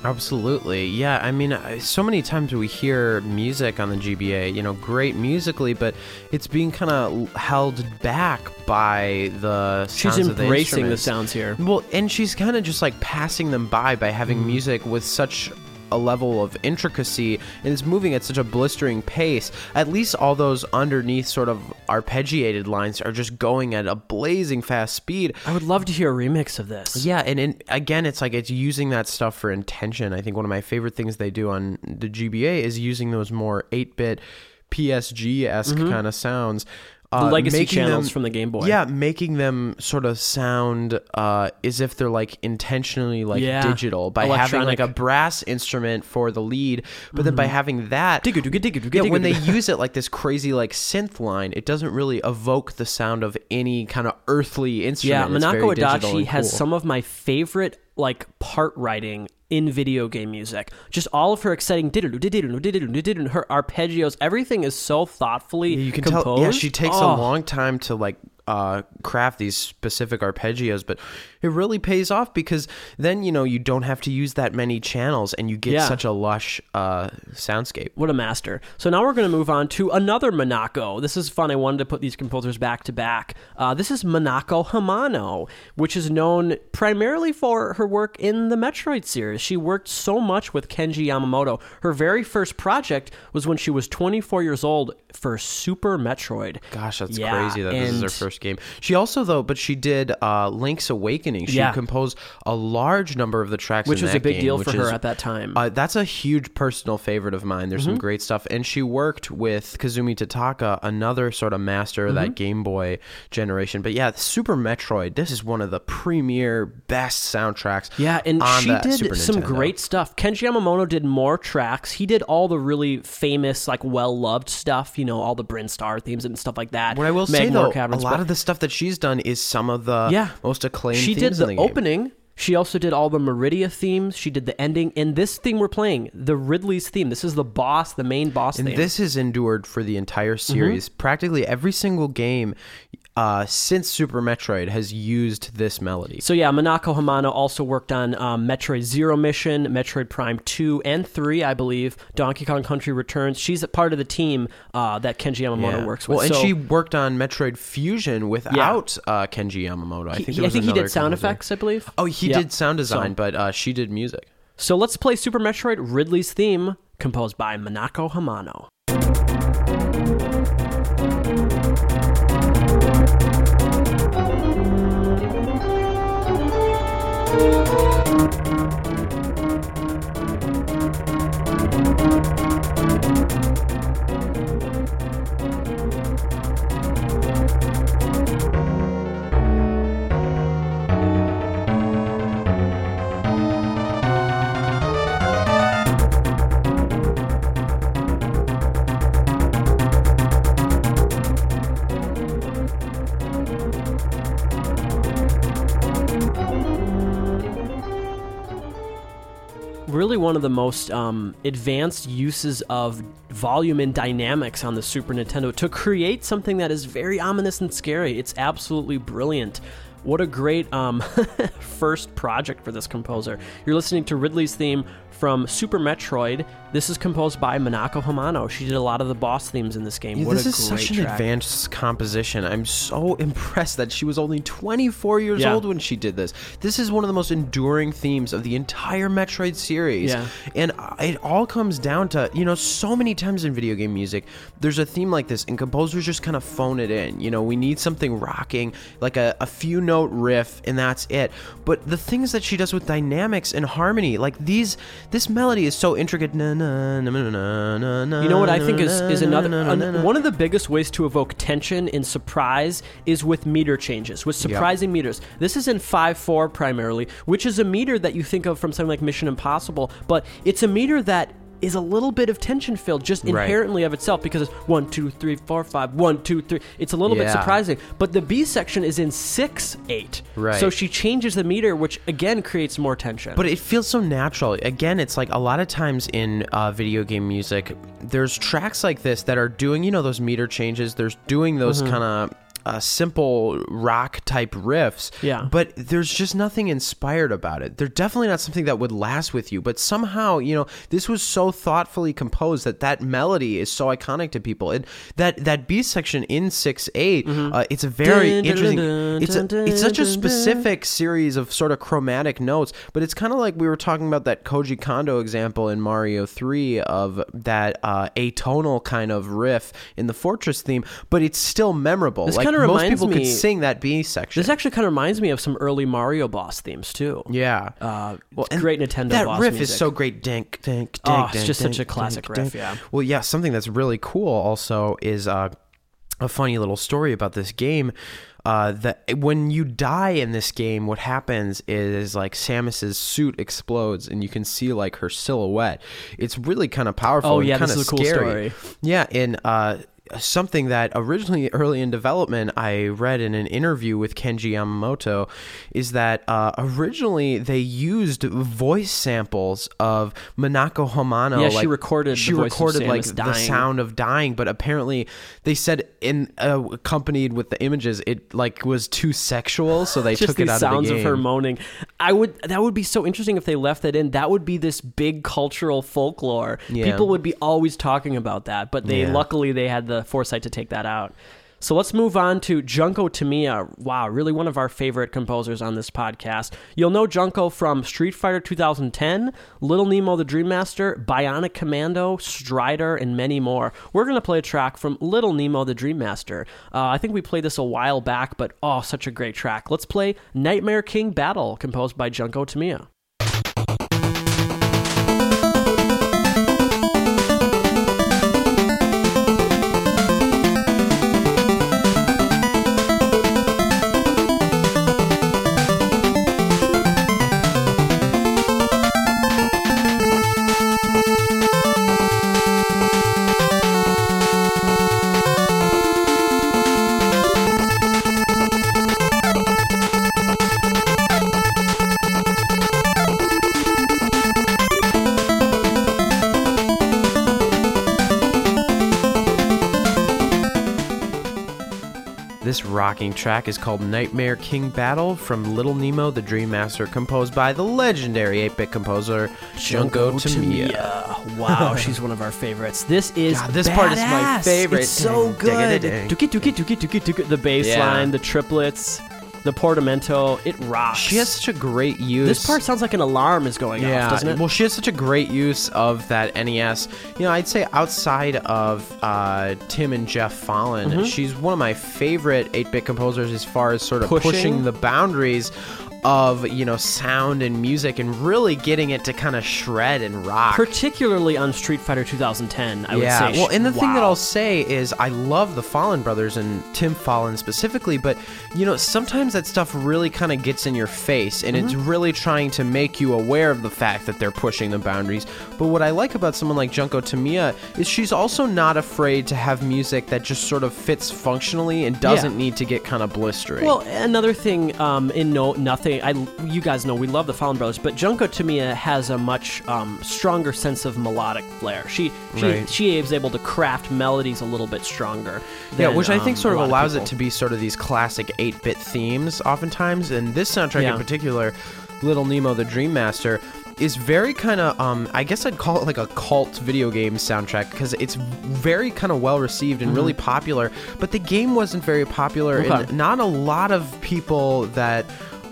Absolutely. Yeah, I mean, so many times we hear music on the GBA, you know, great musically, but it's being kind of held back by the She's sounds of the embracing the sounds here. Well, and she's kind of just like passing them by by having Mm-hmm. music with such a level of intricacy and it's moving at such a blistering pace. At least all those underneath sort of arpeggiated lines are just going at a blazing fast speed. I would love to hear a remix of this. Yeah, and, and again, it's like it's using that stuff for intention. I think one of my favorite things they do on the GBA is using those more 8 bit PSG esque mm-hmm. kind of sounds. The uh, legacy channels them- from the Game Boy. Yeah, making them sort of sound uh, as if they're like intentionally like Yeah. digital by having Electronic. Mm-hmm. like a brass instrument for the lead, but then by having that, yeah, when they use it like this crazy like synth line, it doesn't really evoke the sound of any kind of earthly instrument. Yeah, digital Adachi and has some of my favorite like part writing in video game music. Just all of her exciting her arpeggios, everything is so thoughtfully you can composed. tell yeah she takes Oh, a long time to like uh craft these specific arpeggios but it really pays off because then you know you don't have to use that many channels and you get Yeah. such a lush uh soundscape What a master. So now we're going to move on to another Minako. This is fun. I wanted to put these composers back to back. Uh, this is Minako Hamano, which is known primarily for her work in the Metroid series. She worked so much with Kenji Yamamoto. Her very first project was when she was 24 years old for Super Metroid. gosh that's Yeah, crazy that this is her first game she also though but she did uh link's awakening she Yeah. composed a large number of the tracks Which was a big game, deal for her is- at that time. Uh, that's a huge personal favorite of mine. There's Mm-hmm. some great stuff, and she worked with Kazumi Totaka, another sort of master of Mm-hmm. that Game Boy generation. But yeah, Super Metroid. This is one of the premier best soundtracks. Yeah, and she did some great stuff. Kenji Yamamoto did more tracks. He did all the really famous, like well loved stuff. You know, all the Brinstar themes and stuff like that. What I will say Magmor though, Caverns, a lot but of the stuff that she's done is some of the Yeah. most acclaimed. she did themes the, in the opening. She also did all the Maridia themes. She did the ending, and this theme we're playing, the Ridley's theme. This is the boss, the main boss And theme. this has endured for the entire Mm-hmm. series. Practically every single game uh, since Super Metroid has used this melody. So yeah, Minako Hamano also worked on um, Metroid Zero Mission, Metroid Prime Two and Three, I believe. Donkey Kong Country Returns. She's a part of the team uh, that Kenji Yamamoto Yeah. works with. Well, and So- she worked on Metroid Fusion without uh, Kenji Yamamoto. I think, He- I think he did sound composer. effects, I believe. Oh, he Yeah. did sound design, So- but uh, she did music. So let's play Super Metroid Ridley's theme, composed by Minako Hamano. Really one of the most um, advanced uses of volume and dynamics on the Super Nintendo to create something that is very ominous and scary. It's absolutely brilliant. What a great um, [LAUGHS] first project for this composer. You're listening to Ridley's theme from Super Metroid. This is composed by Minako Hamano. She did a lot of the boss themes in this game. Yeah, what this a is such an track. advanced composition. I'm so impressed that she was only 24 years Yeah. old when she did this. This is one of the most enduring themes of the entire Metroid series. Yeah. And it all comes down to, you know, so many times in video game music, there's a theme like this, and composers just kind of phone it in. You know, we need something rocking, like a, a few note riff, and that's it. But the things that she does with dynamics and harmony, like these, this melody is so intricate. Na, na, You know what I think is, is another an- one of the biggest ways to evoke tension and surprise is with meter changes, with surprising meters. This is in 5-4 primarily, which is a meter that you think of from something like Mission Impossible, but it's a meter that is a little bit of tension filled just Right. inherently of itself because it's one, two, three, four, five, one, two, three. It's a little bit surprising. But the B section is in six eight. Right. So she changes the meter, which again creates more tension. But it feels so natural. Again, it's like a lot of times in uh, video game music, there's tracks like this that are doing, you know, those meter changes. There's doing those Mm-hmm. kind of uh, simple rock type riffs. Yeah. But there's just nothing inspired about it. They're definitely not something that would last with you. But somehow, you know, this was so thoughtfully composed that that melody is so iconic to people. And that that B section in six uh, it's a very Mm-hmm. Dun, dun, interesting. It's a, dun, it's such a dun, dun. specific series of sort of chromatic notes, but it's kind of like we were talking about that Koji Kondo example in Mario 3 of that uh, atonal kind of riff in the Fortress theme, but it's still memorable. This like kinda most reminds people could sing that B section. this actually kind of reminds me of some early Mario boss themes too. yeah. Uh, and great Nintendo That riff music. is so great. Dink, dink, dink, Oh, it's dink, just such a classic dink, riff, dink. yeah. Well, yeah, something that's really cool also is uh, a funny little story about this game. Uh, that when you die in this game, what happens is like Samus's suit explodes, and you can see like her silhouette. It's really kind of powerful. Oh, yeah, kind this of is a cool scary. story. Yeah, and uh, something that originally early in development I read in an interview with Kenji Yamamoto is that uh, originally they used voice samples of Minako Hamano. Yeah, she recorded She the voice of recorded like the sound of dying, but apparently they said in uh, accompanied with the images it like was too sexual, so they [LAUGHS] took it out sounds of the game. her moaning. I would that would be so interesting if they left that in. That would be this big cultural folklore. Yeah. People would be always talking about that, but they Yeah. luckily they had the foresight to take that out. So let's move on to Junko Tamiya. Wow, really one of our favorite composers on this podcast. You'll know Junko from Street Fighter 2010, Little Nemo the Dream Master, Bionic Commando, Strider, and many more. We're going to play a track from Little Nemo the Dream Master. Uh, I think we played this a while back, but oh, such a great track. Let's play Nightmare King Battle, composed by Junko Tamiya. Rocking track is called Nightmare King Battle from Little Nemo the Dream Master, composed by the legendary 8 bit composer Junko Tamiya. [LAUGHS] Wow, she's one of our favorites. This is God, this part is my favorite. It's so good. The bass line, the triplets, the portamento. It rocks. She has such a great use. this part sounds like an alarm is going yeah, off, doesn't it? well, she has such a great use of that NES. You know, I'd say outside of uh, Tim and Jeff Follin, she's one of my favorite 8-bit composers as far as sort of Pushing? pushing, the boundaries of you know sound and music and really getting it to kind of shred and rock. Particularly on Street Fighter 2010, I yeah, would say. well, and the thing that. I'll say is I love the Follin brothers and Tim Follin specifically, but you know sometimes that stuff really kind of gets in your face, and it's Mm-hmm. really trying to make you aware of the fact that they're pushing the boundaries. But what I like about someone like Junko Tamiya is she's also not afraid to have music that just sort of fits functionally and doesn't Yeah. need to get kind of blistering. Well, another thing um, in no nothing, I you guys know we love the Follin Brothers, but Junko Tamiya has a much um, stronger sense of melodic flair. She she, Right. she is able to craft melodies a little bit stronger. Yeah, which I think um, sort of allows it to be sort of these classic 8 bit themes, oftentimes. And this soundtrack Yeah. in particular, Little Nemo the Dream Master, is very kind of, um, I guess I'd call it like a cult video game soundtrack because it's very kind of well received and really popular. But the game wasn't very popular, Mm-hmm. Okay. and not a lot of people that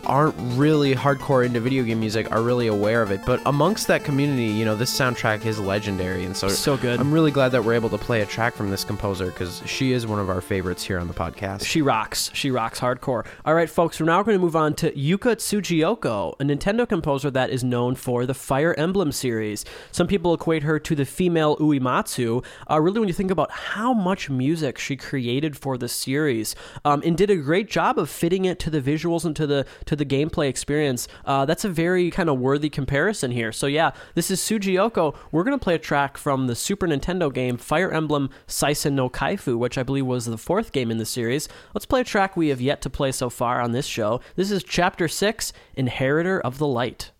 aren't really hardcore into video game music are really aware of it. But amongst that community, you know, this soundtrack is legendary. And so, So good. I'm really glad that we're able to play a track from this composer because she is one of our favorites here on the podcast. She rocks. She rocks hardcore. All right, folks, we're now going to move on to Yuka Tsujiyoko, a Nintendo composer that is known for the Fire Emblem series. Some people equate her to the female Uematsu. Uh, really, when you think about how much music she created for the series, um, and did a great job of fitting it to the visuals and to the to the gameplay experience, uh, that's a very kind of worthy comparison here. So yeah, this is Tsujiyoko. We're to play a track from the Super Nintendo game Fire Emblem Seisen no Keifu, which I believe was the fourth game in the series. Let's play a track we have yet to play so far on this show. This is Chapter 6, Inheritor of the Light.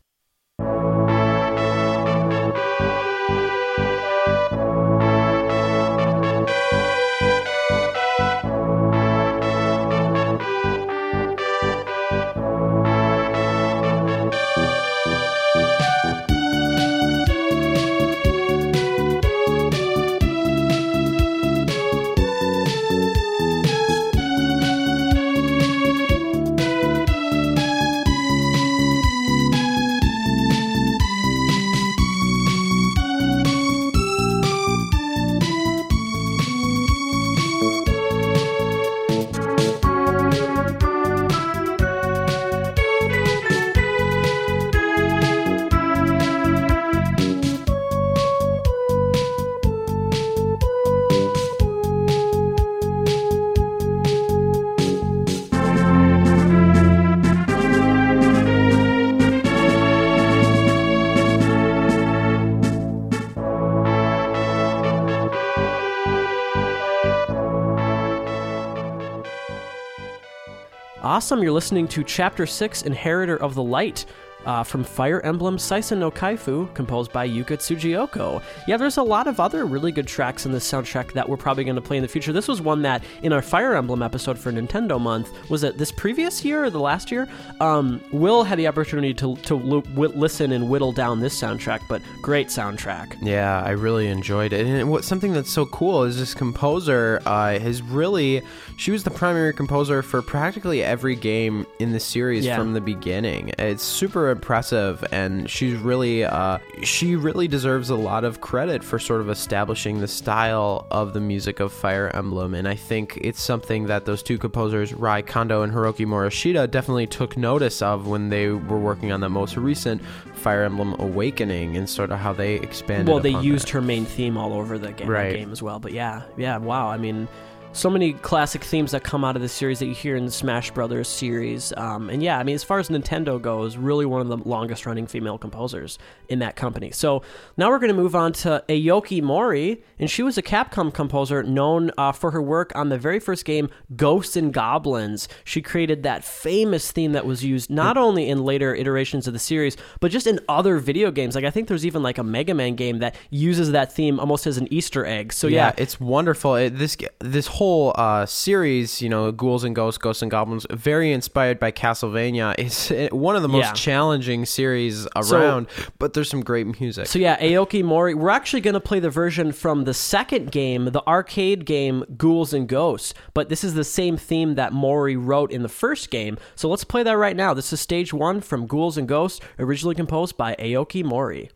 Awesome. You're listening to Chapter 6, Inheritor of the Light. Uh, from Fire Emblem Seisen no Keifu, composed by Yuka Tsujiyoko. Yeah, there's a lot of other really good tracks in this soundtrack that we're probably going to play in the future. This was one that, in our Fire Emblem episode for Nintendo Month, was it this previous year or the last year? Um, Will had the opportunity to, to lo- wi- listen and whittle down this soundtrack, but great soundtrack. Yeah, I really enjoyed it. And what something that's so cool is this composer uh, has really she was the primary composer for practically every game in the series Yeah. from the beginning. It's super impressive, and she's really uh, she really deserves a lot of credit for sort of establishing the style of the music of Fire Emblem. And I think it's something that those two composers, Rei Kondo and Hiroki Morishita, definitely took notice of when they were working on the most recent Fire Emblem Awakening and sort of how they expanded. Well, they used that. her main theme all over the game, Right. game as well. But yeah, yeah, wow. I mean, so many classic themes that come out of the series that you hear in the Smash Brothers series. Um, and yeah, I mean, as far as Nintendo goes, really one of the longest running female composers in that company. So now we're going to move on to Ayako Mori, and she was a Capcom composer known uh, for her work on the very first game, Ghosts and Goblins. She created that famous theme that was used not only in later iterations of the series, but just in other video games. Like I think there's even like a Mega Man game that uses that theme almost as an Easter egg. So yeah, yeah, it's wonderful. It, this this whole uh, series, you know, Ghouls and Ghosts, Ghosts and Goblins, very inspired by Castlevania. [LAUGHS] It's one of the most Yeah. challenging series So- around, but there's some great music. So yeah, Ayako Mori. We're actually going to play the version from the second game, the arcade game Ghouls and Ghosts. But this is the same theme that Mori wrote in the first game. So let's play that right now. This is stage one from Ghouls and Ghosts, originally composed by Ayako Mori.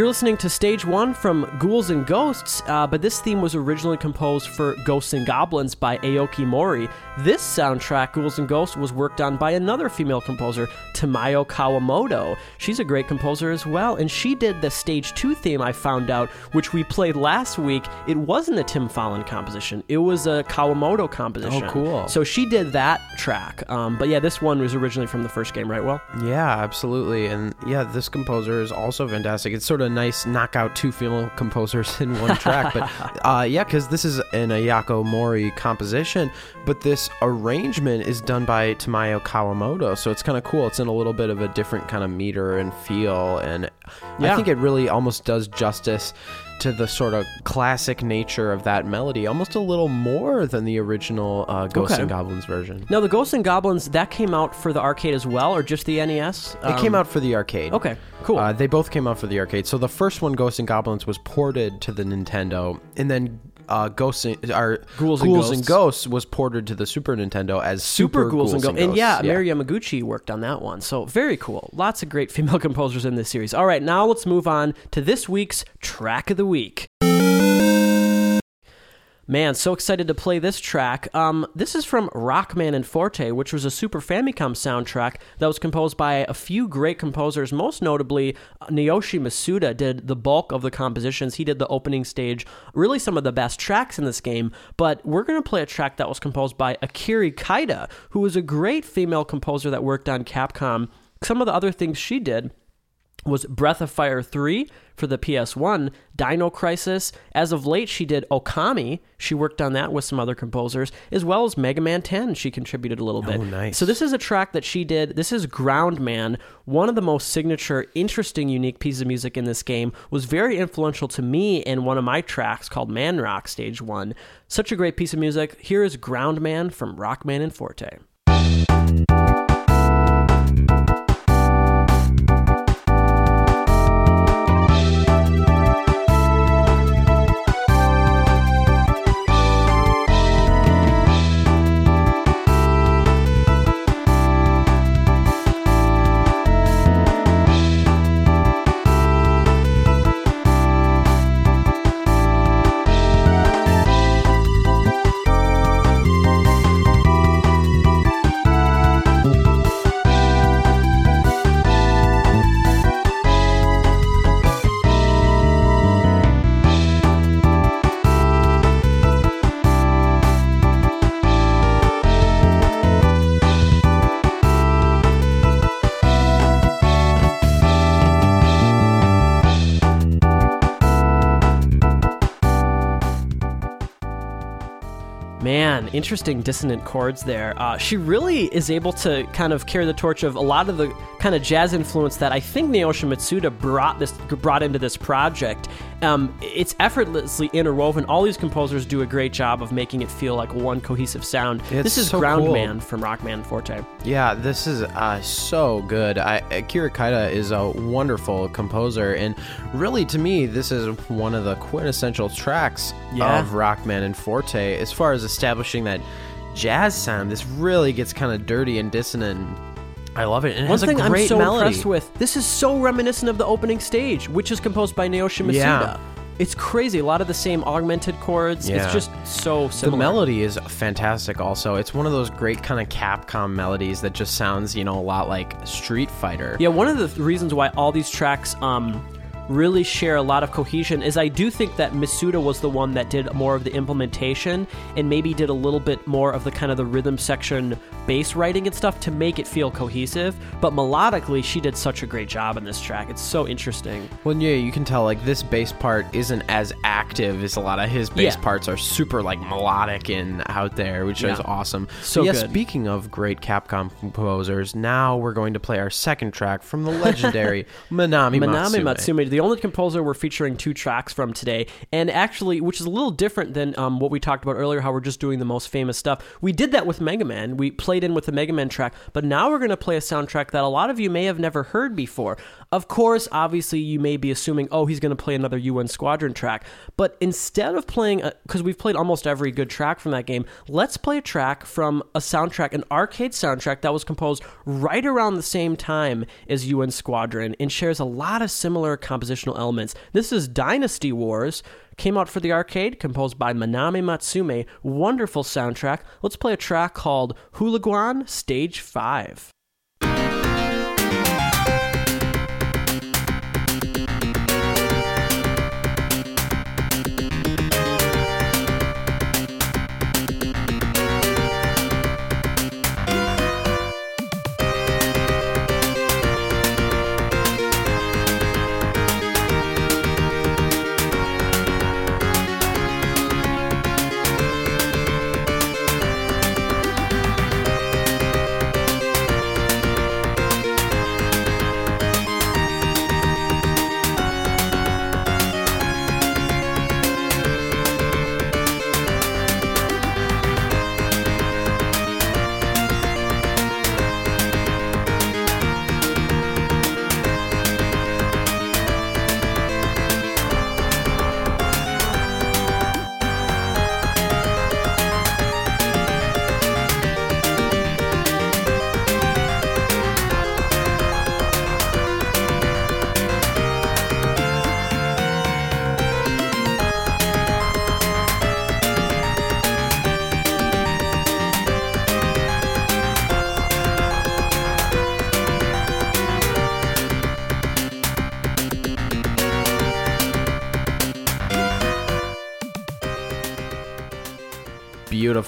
You're listening to Stage 1 from Ghouls and Ghosts, uh, but this theme was originally composed for Ghosts and Goblins by Ayako Mori. This soundtrack, Ghouls and Ghosts, was worked on by another female composer, Tamayo Kawamoto. She's a great composer as well, and she did the Stage 2 theme I found out, which we played last week. It wasn't a Tim Follin composition, it was a Kawamoto composition. Oh, cool. So she did that track. Um, but yeah, this one was originally from the first game, right? Well, Yeah, absolutely. And yeah, this composer is also fantastic. It's sort of nice knockout two female composers in one [LAUGHS] track. But uh, yeah, because this is an Ayako Mori composition, but this arrangement is done by Tamayo Kawamoto. So it's kind of cool. It's in a little bit of a different kind of meter and feel. And Yeah. I think it really almost does justice to the sort of classic nature of that melody, almost a little more than the original uh, Ghosts Okay. and Goblins version. now the Ghosts and Goblins that came out for the arcade as well, or just the NES? It came out for the arcade. Okay, cool. Uh, they both came out for the arcade. So the first one, Ghosts and Goblins, was ported to the Nintendo, and then uh, Ghosts and, or Ghouls and Ghosts. Ghosts was ported to the Super Nintendo as Super, Super, Ghouls, and Ghosts. And yeah, Ghosts. Mari Yamaguchi worked on that one. So very cool. Lots of great female [LAUGHS] composers in this series. All right, now let's move on to this week's track of the week. Man, so excited to play this track. Um, this is from Rockman and Forte, which was a Super Famicom soundtrack that was composed by a few great composers. Most notably, uh, Naoshi Mizuta did the bulk of the compositions. He did the opening stage, really some of the best tracks in this game. But we're going to play a track that was composed by Akari Kaida, who was a great female composer that worked on Capcom. Some of the other things she did was Breath of Fire 3 for the PS1, Dino Crisis. As of late, she did Okami. She worked on that with some other composers, as well as Mega Man 10. She contributed a little bit. Oh, nice. So, this is a track that she did. This is Ground Man. One of the most signature, interesting, unique pieces of music in this game was very influential to me in one of my tracks called Man Rock Stage 1. Such a great piece of music. Here is Ground Man from Rockman and Forte. Interesting dissonant chords there. Uh, she really is able to kind of carry the torch of a lot of the kind of jazz influence that I think Naoshi Mizuta brought this brought into this project. Um, it's effortlessly interwoven. All these composers do a great job of making it feel like one cohesive sound. It's this is so Ground cool. Man from Rockman Forte. Yeah, this is uh, so good. I, Akari Kaida is a wonderful composer, and really, to me, this is one of the quintessential tracks Yeah. of Rockman and Forte as far as establishing that jazz sound. This really gets kind of dirty and dissonant. I love it. And it One has thing a I'm great so melody. impressed with, this is so reminiscent of the opening stage, which is composed by Naoshi Mizuta. Yeah. It's crazy. A lot of the same augmented chords. Yeah. It's just so simple. The melody is fantastic. Also, it's one of those great kind of Capcom melodies that just sounds, you know, a lot like Street Fighter. Yeah, one of the th- reasons why all these tracks um, really share a lot of cohesion is I do think that Mizuta was the one that did more of the implementation and maybe did a little bit more of the kind of the rhythm section bass writing and stuff to make it feel cohesive. But melodically, she did such a great job in this track. It's so interesting. Well, yeah, you can tell like this bass part isn't as active as a lot of his bass Yeah. parts are super like melodic and out there, which is awesome. So yeah, speaking of great Capcom composers, now we're going to play our second track from the legendary [LAUGHS] Manami, Manami Matsumae. Matsumae, the only composer we're featuring two tracks from today, and actually, which is a little different than um, what we talked about earlier, how we're just doing the most famous stuff. We did that with Mega Man. We played in with the Mega Man track, but now we're going to play a soundtrack that a lot of you may have never heard before. Of course, obviously, you may be assuming, oh, he's going to play another UN Squadron track. But instead of playing, because we've played almost every good track from that game, let's play a track from a soundtrack, an arcade soundtrack that was composed right around the same time as UN Squadron and shares a lot of similar compositional elements. This is Dynasty Wars came out for the arcade, composed by Manami Matsumae. Wonderful soundtrack. Let's play a track called Hooligan Stage 5.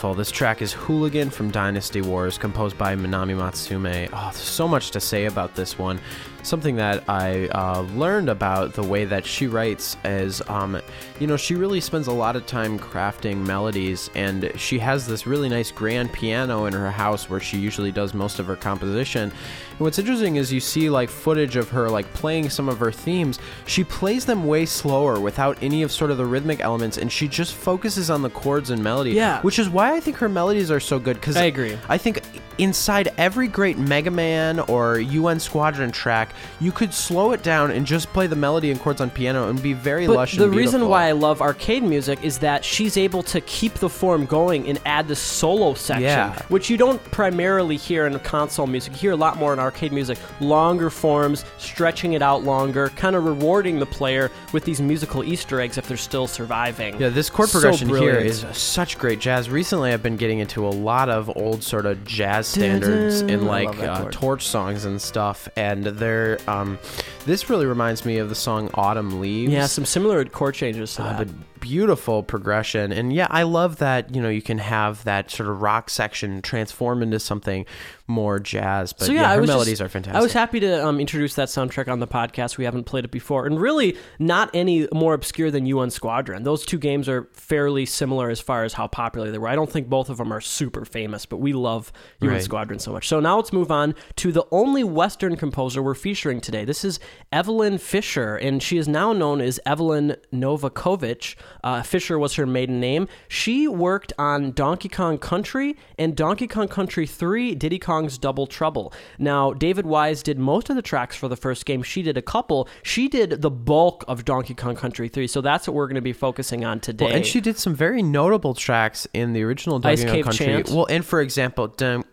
Beautiful. This track is Hooligan from Dynasty Wars, composed by Minami Matsumae. Oh, there's so much to say about this one. Something that I uh, learned about the way that she writes is, um, you know, she really spends a lot of time crafting melodies, and she has this really nice grand piano in her house where she usually does most of her composition. And what's interesting is you see like footage of her like playing some of her themes. She plays them way slower without any of sort of the rhythmic elements, and she just focuses on the chords and melody. Yeah. which is why I think her melodies are so good. Because I agree. I think inside every great Mega Man or UN Squadron track, you could slow it down and just play the melody and chords on piano and be very But lush the and reason why I love arcade music is that she's able to keep the form going and add the solo section, Yeah. which you don't primarily hear in console music. You hear a lot more in arcade music. Longer forms, stretching it out longer, kind of rewarding the player with these musical Easter eggs if they're still surviving. Yeah, this chord progression here brilliant. is such great jazz. Recently, I've been getting into a lot of old sort of jazz standards in I like uh, torch songs and stuff, and they're um, this really reminds me of the song "Autumn Leaves." Yeah, some similar chord changes to Uh, that. but beautiful progression, and yeah, I love that. You know, you can have that sort of rock section transform into something more jazz. But so yeah, yeah, her melodies just- are fantastic. I was happy to um, introduce that soundtrack on the podcast. We haven't played it before, and really not any more obscure than UN Squadron. Those two games are fairly similar as far as how popular they were. I don't think both of them are super famous, but we love UN Right. Squadron so much. So now let's move on to the only Western composer we're featuring today. This is Eveline Fischer, and she is now known as Eveline Novakovic. Uh, Fischer was her maiden name. She worked on Donkey Kong Country and Donkey Kong Country 3, Diddy Kong's Double Trouble. Now, David Wise did most of the tracks for the first game. She did a couple. She did the bulk of Donkey Kong Country 3, so that's what we're going to be focusing on today. Well, and she did some very notable tracks in the original Ice Donkey Kong Cave Country. Chant. Well, and for example, dun,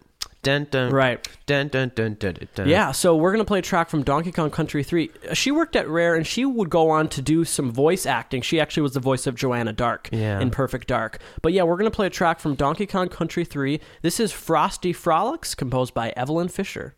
Dun, dun, right. Dun, yeah, so we're going to play a track from Donkey Kong Country 3. She worked at Rare and she would go on to do some voice acting. She actually was the voice of Joanna Dark yeah. in Perfect Dark. But yeah, we're going to play a track from Donkey Kong Country 3. This is Frosty Frolics, composed by Eveline Fischer.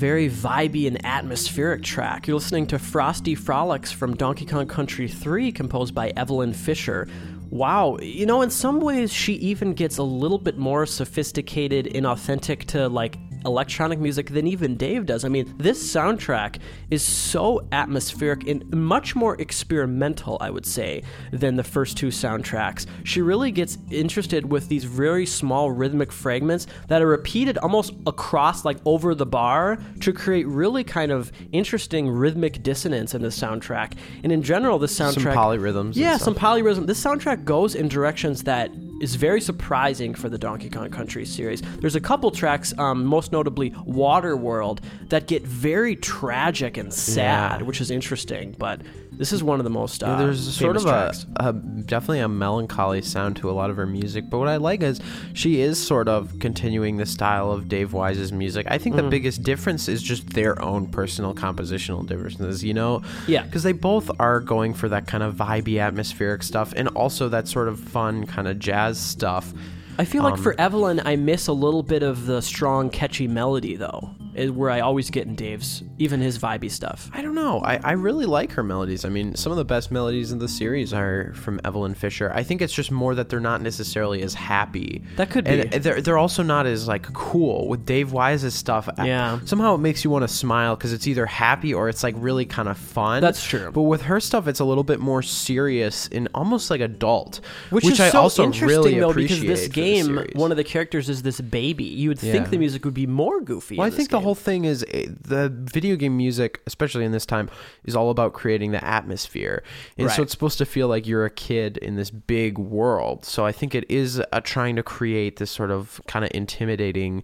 Very vibey and atmospheric track. You're listening to Frosty Frolics from Donkey Kong Country 3, composed by Eveline Fischer. Wow, you know, in some ways, she even gets a little bit more sophisticated and authentic to like electronic music than even Dave does. I mean, this soundtrack is so atmospheric and much more experimental, I would say, than the first two soundtracks. She really gets interested with these very small rhythmic fragments that are repeated almost across, like over the bar, to create really kind of interesting rhythmic dissonance in the soundtrack. And in general, the soundtrack. Some polyrhythms. Yeah, some polyrhythm. This soundtrack goes in directions that is very surprising for the Donkey Kong Country series. There's a couple tracks, um, most notably Water World, that get very tragic and sad, Yeah. which is interesting. But this is one of the most uh, Yeah, there's a sort of a, a definitely a melancholy sound to a lot of her music. But what I like is she is sort of continuing the style of Dave Wise's music. I think the Mm. biggest difference is just their own personal compositional differences. You know, Yeah. because they both are going for that kind of vibey, atmospheric stuff, and also that sort of fun kind of jazz stuff. I feel like um, for Eveline, I miss a little bit of the strong, catchy melody, though, eh, where I always get in Dave's, even his vibey stuff. I don't know. I, I really like her melodies. I mean, some of the best melodies in the series are from Eveline Fischer. I think it's just more that they're not necessarily as happy. That could and be. they're they're also not as like cool with Dave Wise's stuff. Yeah. somehow it makes you want to smile because it's either happy or it's like really kind of fun. That's true. But with her stuff, it's a little bit more serious and almost like adult, Which, which, is I so also interesting really though, because this game, one of the characters is this baby. You would think the music would be more goofy. Well, I think the game. whole thing is eh, the video game music, especially in this time, is all about creating the atmosphere, and Right. so it's supposed to feel like you're a kid in this big world. So I think it is uh, trying to create this sort of kind of intimidating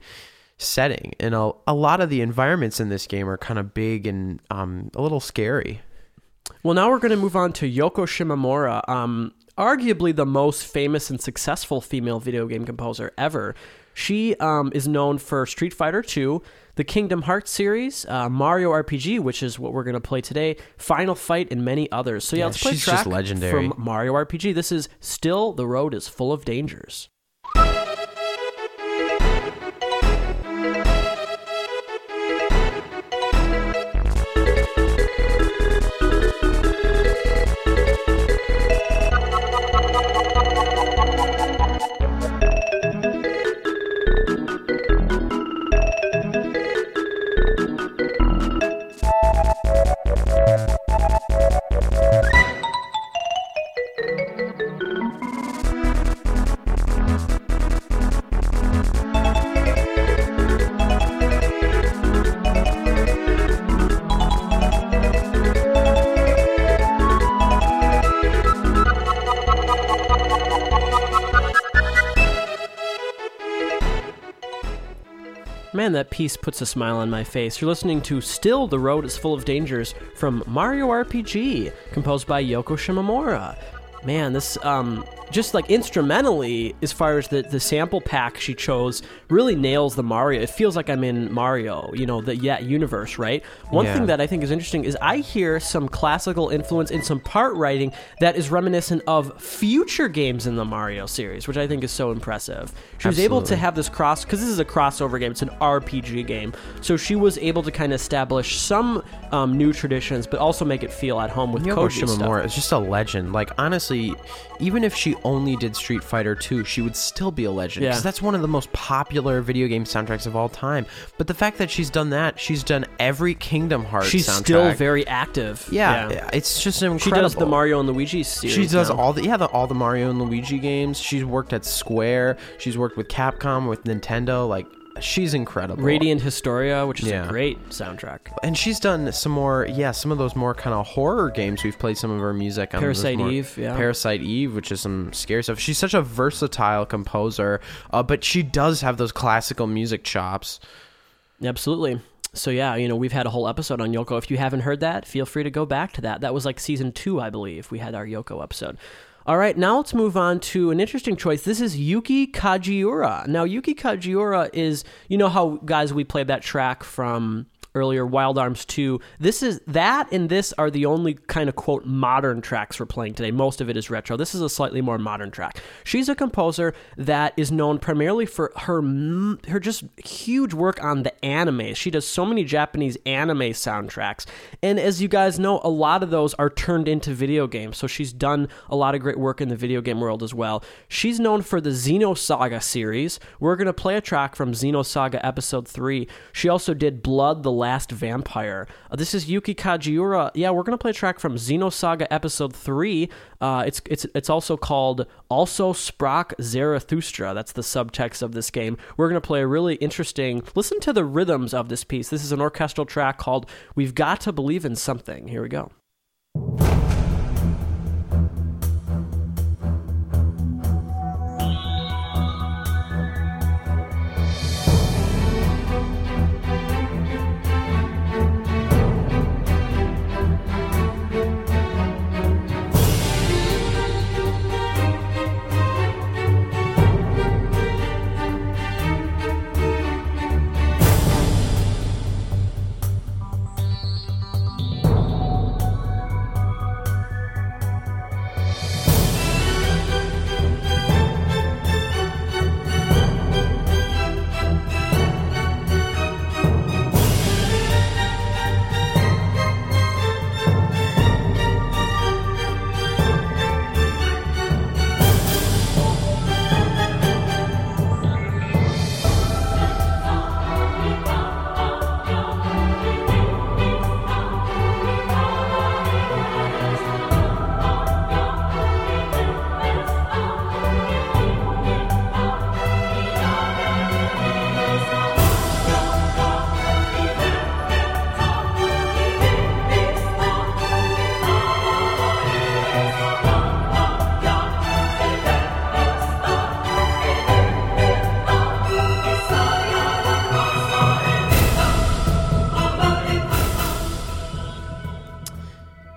setting, and a, a lot of the environments in this game are kind of big and um, a little scary. Well, now we're going to move on to Yoko Shimomura, um, arguably the most famous and successful female video game composer ever. She um, is known for Street Fighter II, the Kingdom Hearts series, uh, Mario RPG, which is what we're going to play today, Final Fight, and many others. So yeah, Yeah, let's play a she's just track legendary. from Mario RPG. This is Still the Road is Full of Dangers. That piece puts a smile on my face. You're listening to Still the Road is Full of Dangers from Mario RPG, composed by Yoko Shimomura. Man, this um just like instrumentally, as far as the, the sample pack she chose, really nails the Mario. It feels like I'm in Mario, you know, the yeah universe, right? One Yeah. thing that I think is interesting is I hear some classical influence in some part writing that is reminiscent of future games in the Mario series, which I think is so impressive. She was able to have this cross because this is a crossover game. It's an RPG game, so she was able to kind of establish some um, new traditions, but also make it feel at home with Yoko Koji stuff. Shimomura is just a legend. Like honestly, even if she only did Street Fighter 2, she would still be a legend Yeah. because that's one of the most popular video game soundtracks of all time. But the fact that she's done that, she's done every Kingdom Hearts She's soundtrack. still very active. yeah, it's just incredible. She does the Mario and Luigi series. She does now. all the yeah the, all the Mario and Luigi games. She's worked at Square. She's worked with Capcom, with Nintendo. Like she's incredible. Radiant Historia, which is Yeah. a great soundtrack. and she's done some more yeah some of those more kind of horror games we've played some of her music on those Parasite more- Eve, yeah. parasite eve which is some scary stuff she's such a versatile composer uh, but she does have those classical music chops Absolutely. So yeah, you know, we've had a whole episode on Yoko. If you haven't heard that, feel free to go back to that. That was like season two, I believe. We had our Yoko episode. All right, now let's move on to an interesting choice. This is Yuki Kajiura. Now, Yuki Kajiura is, you know how guys we played that track from earlier, Wild Arms 2. This is that and this are the only kind of quote modern tracks we're playing today. Most of it is retro. This is a slightly more modern track. She's a composer that is known primarily for her her just huge work on the anime. She does so many Japanese anime soundtracks. And as you guys know, a lot of those are turned into video games. So she's done a lot of great work in the video game world as well. She's known for the Xenosaga series. We're going to play a track from Xenosaga episode 3. She also did Blood the Last Vampire. Uh, this is Yuki Kajiura. Yeah, we're to play a track from Xenosaga episode 3. Uh, it's it's it's also called Also Sprach Zarathustra. That's the subtext of this game. We're to play a really interesting. Listen to the rhythms of this piece. This is an orchestral track called "We've Got to Believe in Something." Here we go.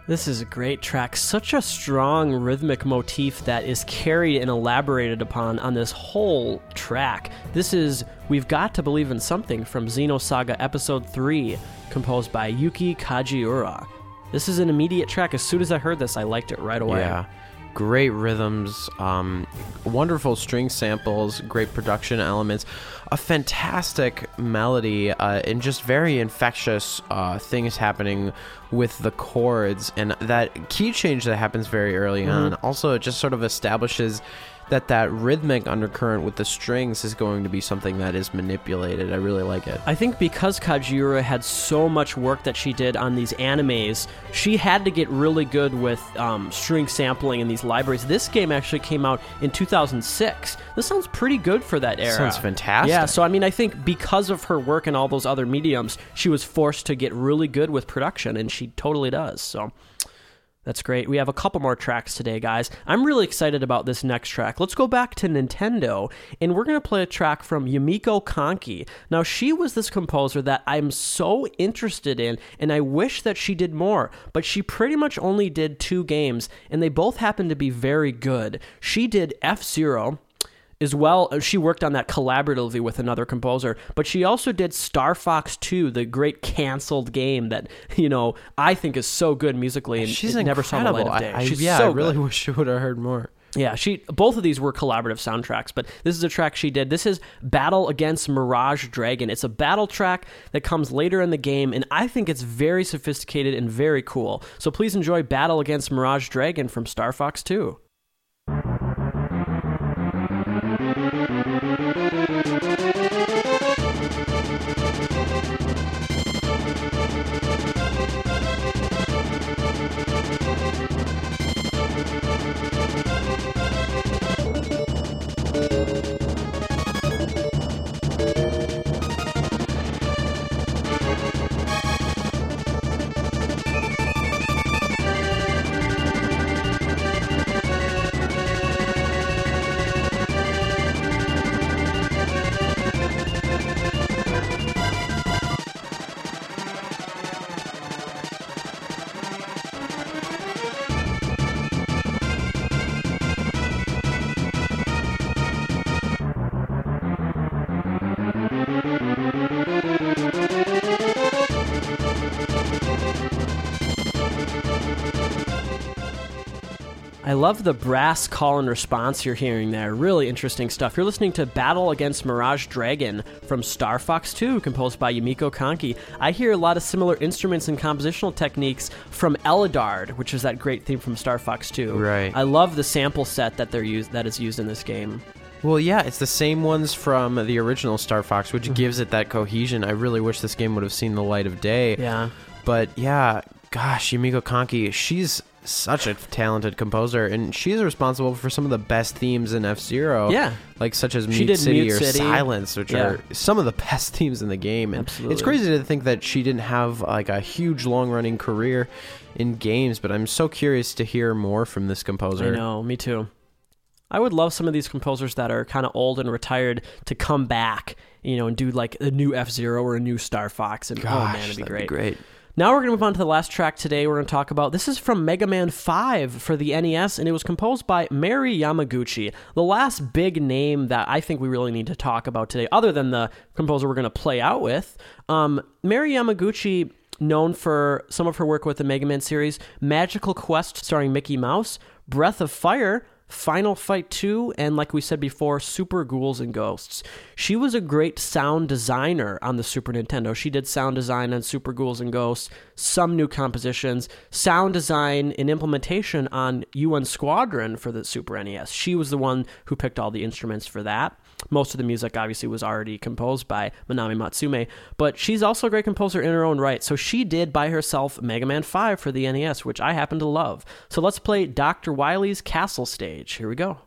This is a great track. Such a strong rhythmic motif that is carried and elaborated upon on this whole track. This is We've Got to Believe in Something from Xenosaga Episode 3, composed by Yuki Kajiura. This is an immediate track. As soon as I heard this, I liked it right away. Yeah. Great rhythms, um, wonderful string samples, great production elements, a fantastic melody, uh, and just very infectious uh, things happening with the chords. And that key change that happens very early on also it just sort of establishes that that rhythmic undercurrent with the strings is going to be something that is manipulated. I really like it. I think because Kajiura had so much work that she did on these animes, she had to get really good with um, string sampling in these libraries. This game actually came out in 2006. This sounds pretty good for that era. Sounds fantastic. Yeah, so I mean, I think because of her work in all those other mediums, she was forced to get really good with production, and she totally does. So. That's great. We have a couple more tracks today, guys. I'm really excited about this next track. Let's go back to Nintendo, and we're going to play a track from Yumiko Kanki. Now, she was this composer that I'm so interested in, and I wish that she did more, but she pretty much only did two games, and they both happen to be very good. She did F Zero as well uh, she worked on that collaboratively with another composer but she also did star fox 2 the great canceled game that you know i think is so good musically and She's never saw the light of day. I, I- she's yeah, so I really good. wish you would have heard more. yeah she both of these were collaborative soundtracks but this is a track she did. This is battle against mirage dragon. It's a battle track that comes later in the game and i think it's very sophisticated and very cool. So please enjoy battle against mirage dragon from star fox 2「Thank you. I love the brass call and response you're hearing there. Really interesting stuff. You're listening to Battle Against Mirage Dragon from Star Fox 2, composed by Yumiko Kanki. I hear a lot of similar instruments and compositional techniques from Eladard, which is that great theme from Star Fox 2. Right. I love the sample set that they're used that is used in this game. Well, yeah, it's the same ones from the original Star Fox, which mm-hmm. gives it that cohesion. I really wish this game would have seen the light of day. Yeah. But yeah, gosh, Yumiko Kanki, she's such a talented composer, and she's responsible for some of the best themes in F Zero. Yeah. like such as Mute City Mute or City. Silence, which Yeah. are some of the [LAUGHS] best themes in the game. And Absolutely. it's crazy to think that she didn't have like a huge long running career in games. But I'm so curious to hear more from this composer. I know, me too. I would love some of these composers that are kind of old and retired to come back, you know, and do like a new F Zero or a new Star Fox. And Gosh, oh man, it'd be that'd great. be great. Now we're going to move on to the last track today. We're going to talk about this is from Mega Man 5 for the NES, and it was composed by Mari Yamaguchi. The last big name that I think we really need to talk about today, other than the composer we're going to play out with. Um, Mari Yamaguchi, known for some of her work with the Mega Man series, Magical Quest starring Mickey Mouse, Breath of Fire. Final Fight 2, and like we said before, Super Ghouls and Ghosts. She was a great sound designer on the Super Nintendo. She did sound design on Super Ghouls and Ghosts, some new compositions, sound design and implementation on UN Squadron for the Super NES. She was the one who picked all the instruments for that. Most of the music obviously was already composed by Manami Matsumae, but she's also a great composer in her own right. So she did by herself Mega Man 5 for the NES, which I happen to love. So let's play Dr. Wily's Castle Stage. Here we go.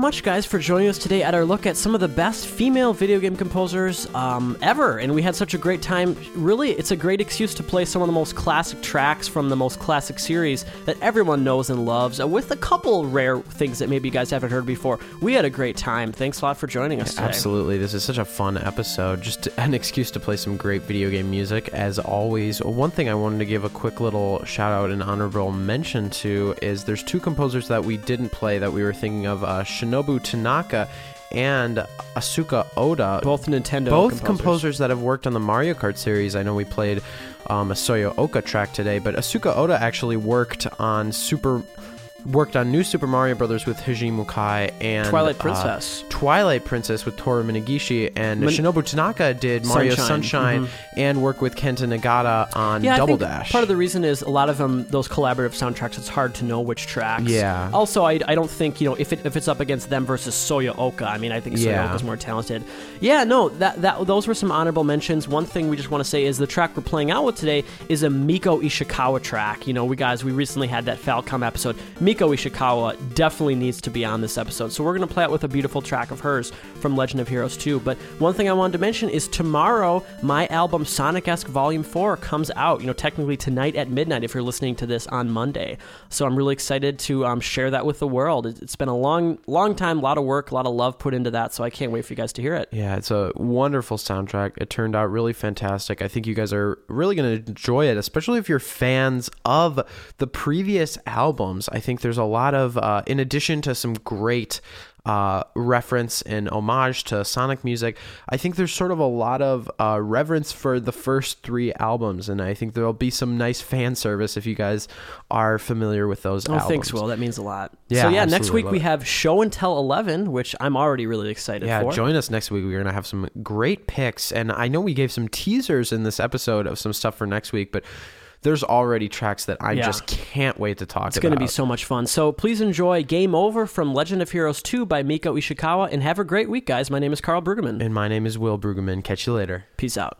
Much, guys, for joining us today at our look at some of the best female video game composers um, ever. And we had such a great time. Really, it's a great excuse to play some of the most classic tracks from the most classic series that everyone knows and loves, uh, with a couple rare things that maybe you guys haven't heard before. We had a great time. Thanks a lot for joining us today. Absolutely. This is such a fun episode. Just an excuse to play some great video game music. As always, one thing I wanted to give a quick little shout out and honorable mention to is there's two composers that we didn't play that we were thinking of uh, Shinobu Tanaka and Asuka Oda. Both Nintendo Both composers. composers that have worked on the Mario Kart series. I know we played um, a Soyo Oka track today, but Asuka Oda actually worked on Super. Worked on New Super Mario Brothers with Hajime Wakai and Twilight uh, Princess. Twilight Princess with Toru Minagishi, and Min- Shinobu Tanaka did Mario Sunshine, Sunshine, and worked with Kenta Nagata on Yeah, Double Dash. part of the reason is a lot of them, those collaborative soundtracks. It's hard to know which tracks. Yeah. Also, I, I don't think you know if it if it's up against them versus Soyo Oka. I mean, I think Soyo Yeah. Oka's more talented. Yeah, no, that that those were some honorable mentions. One thing we just want to say is the track we're playing out with today is a Mieko Ishikawa track. You know, we guys we recently had that Falcom episode. Mieko Ishikawa definitely needs to be on this episode. So we're gonna play out with a beautiful track of hers from Legend of Heroes 2. But one thing I wanted to mention is tomorrow my album Sonic Esque Volume 4 comes out. You know, technically tonight at midnight if you're listening to this on Monday. So I'm really excited to um, share that with the world. It's been a long, long time, a lot of work, a lot of love put into that. So I can't wait for you guys to hear it. Yeah, it's a wonderful soundtrack. It turned out really fantastic. I think you guys are really going to enjoy it, especially if you're fans of the previous albums. I think there's a lot of, uh, in addition to some great uh, reference and homage to Sonic music. I think there's sort of a lot of uh, reverence for the first three albums, and I think there'll be some nice fan service if you guys are familiar with those Oh, albums. thanks, Will. That means a lot. Yeah, so yeah, next week we have Show and Tell 11, which I'm already really excited Yeah, for. join us next week. We're going to have some great picks. And I know we gave some teasers in this episode of some stuff for next week, but there's already tracks that I Yeah. just can't wait to talk It's about. It's going to be so much fun. So please enjoy Game Over from Legend of Heroes 2 by Mieko Ishikawa and have a great week, guys. My name is Karl Brueggemann. And my name is Will Brueggemann. Catch you later. Peace out.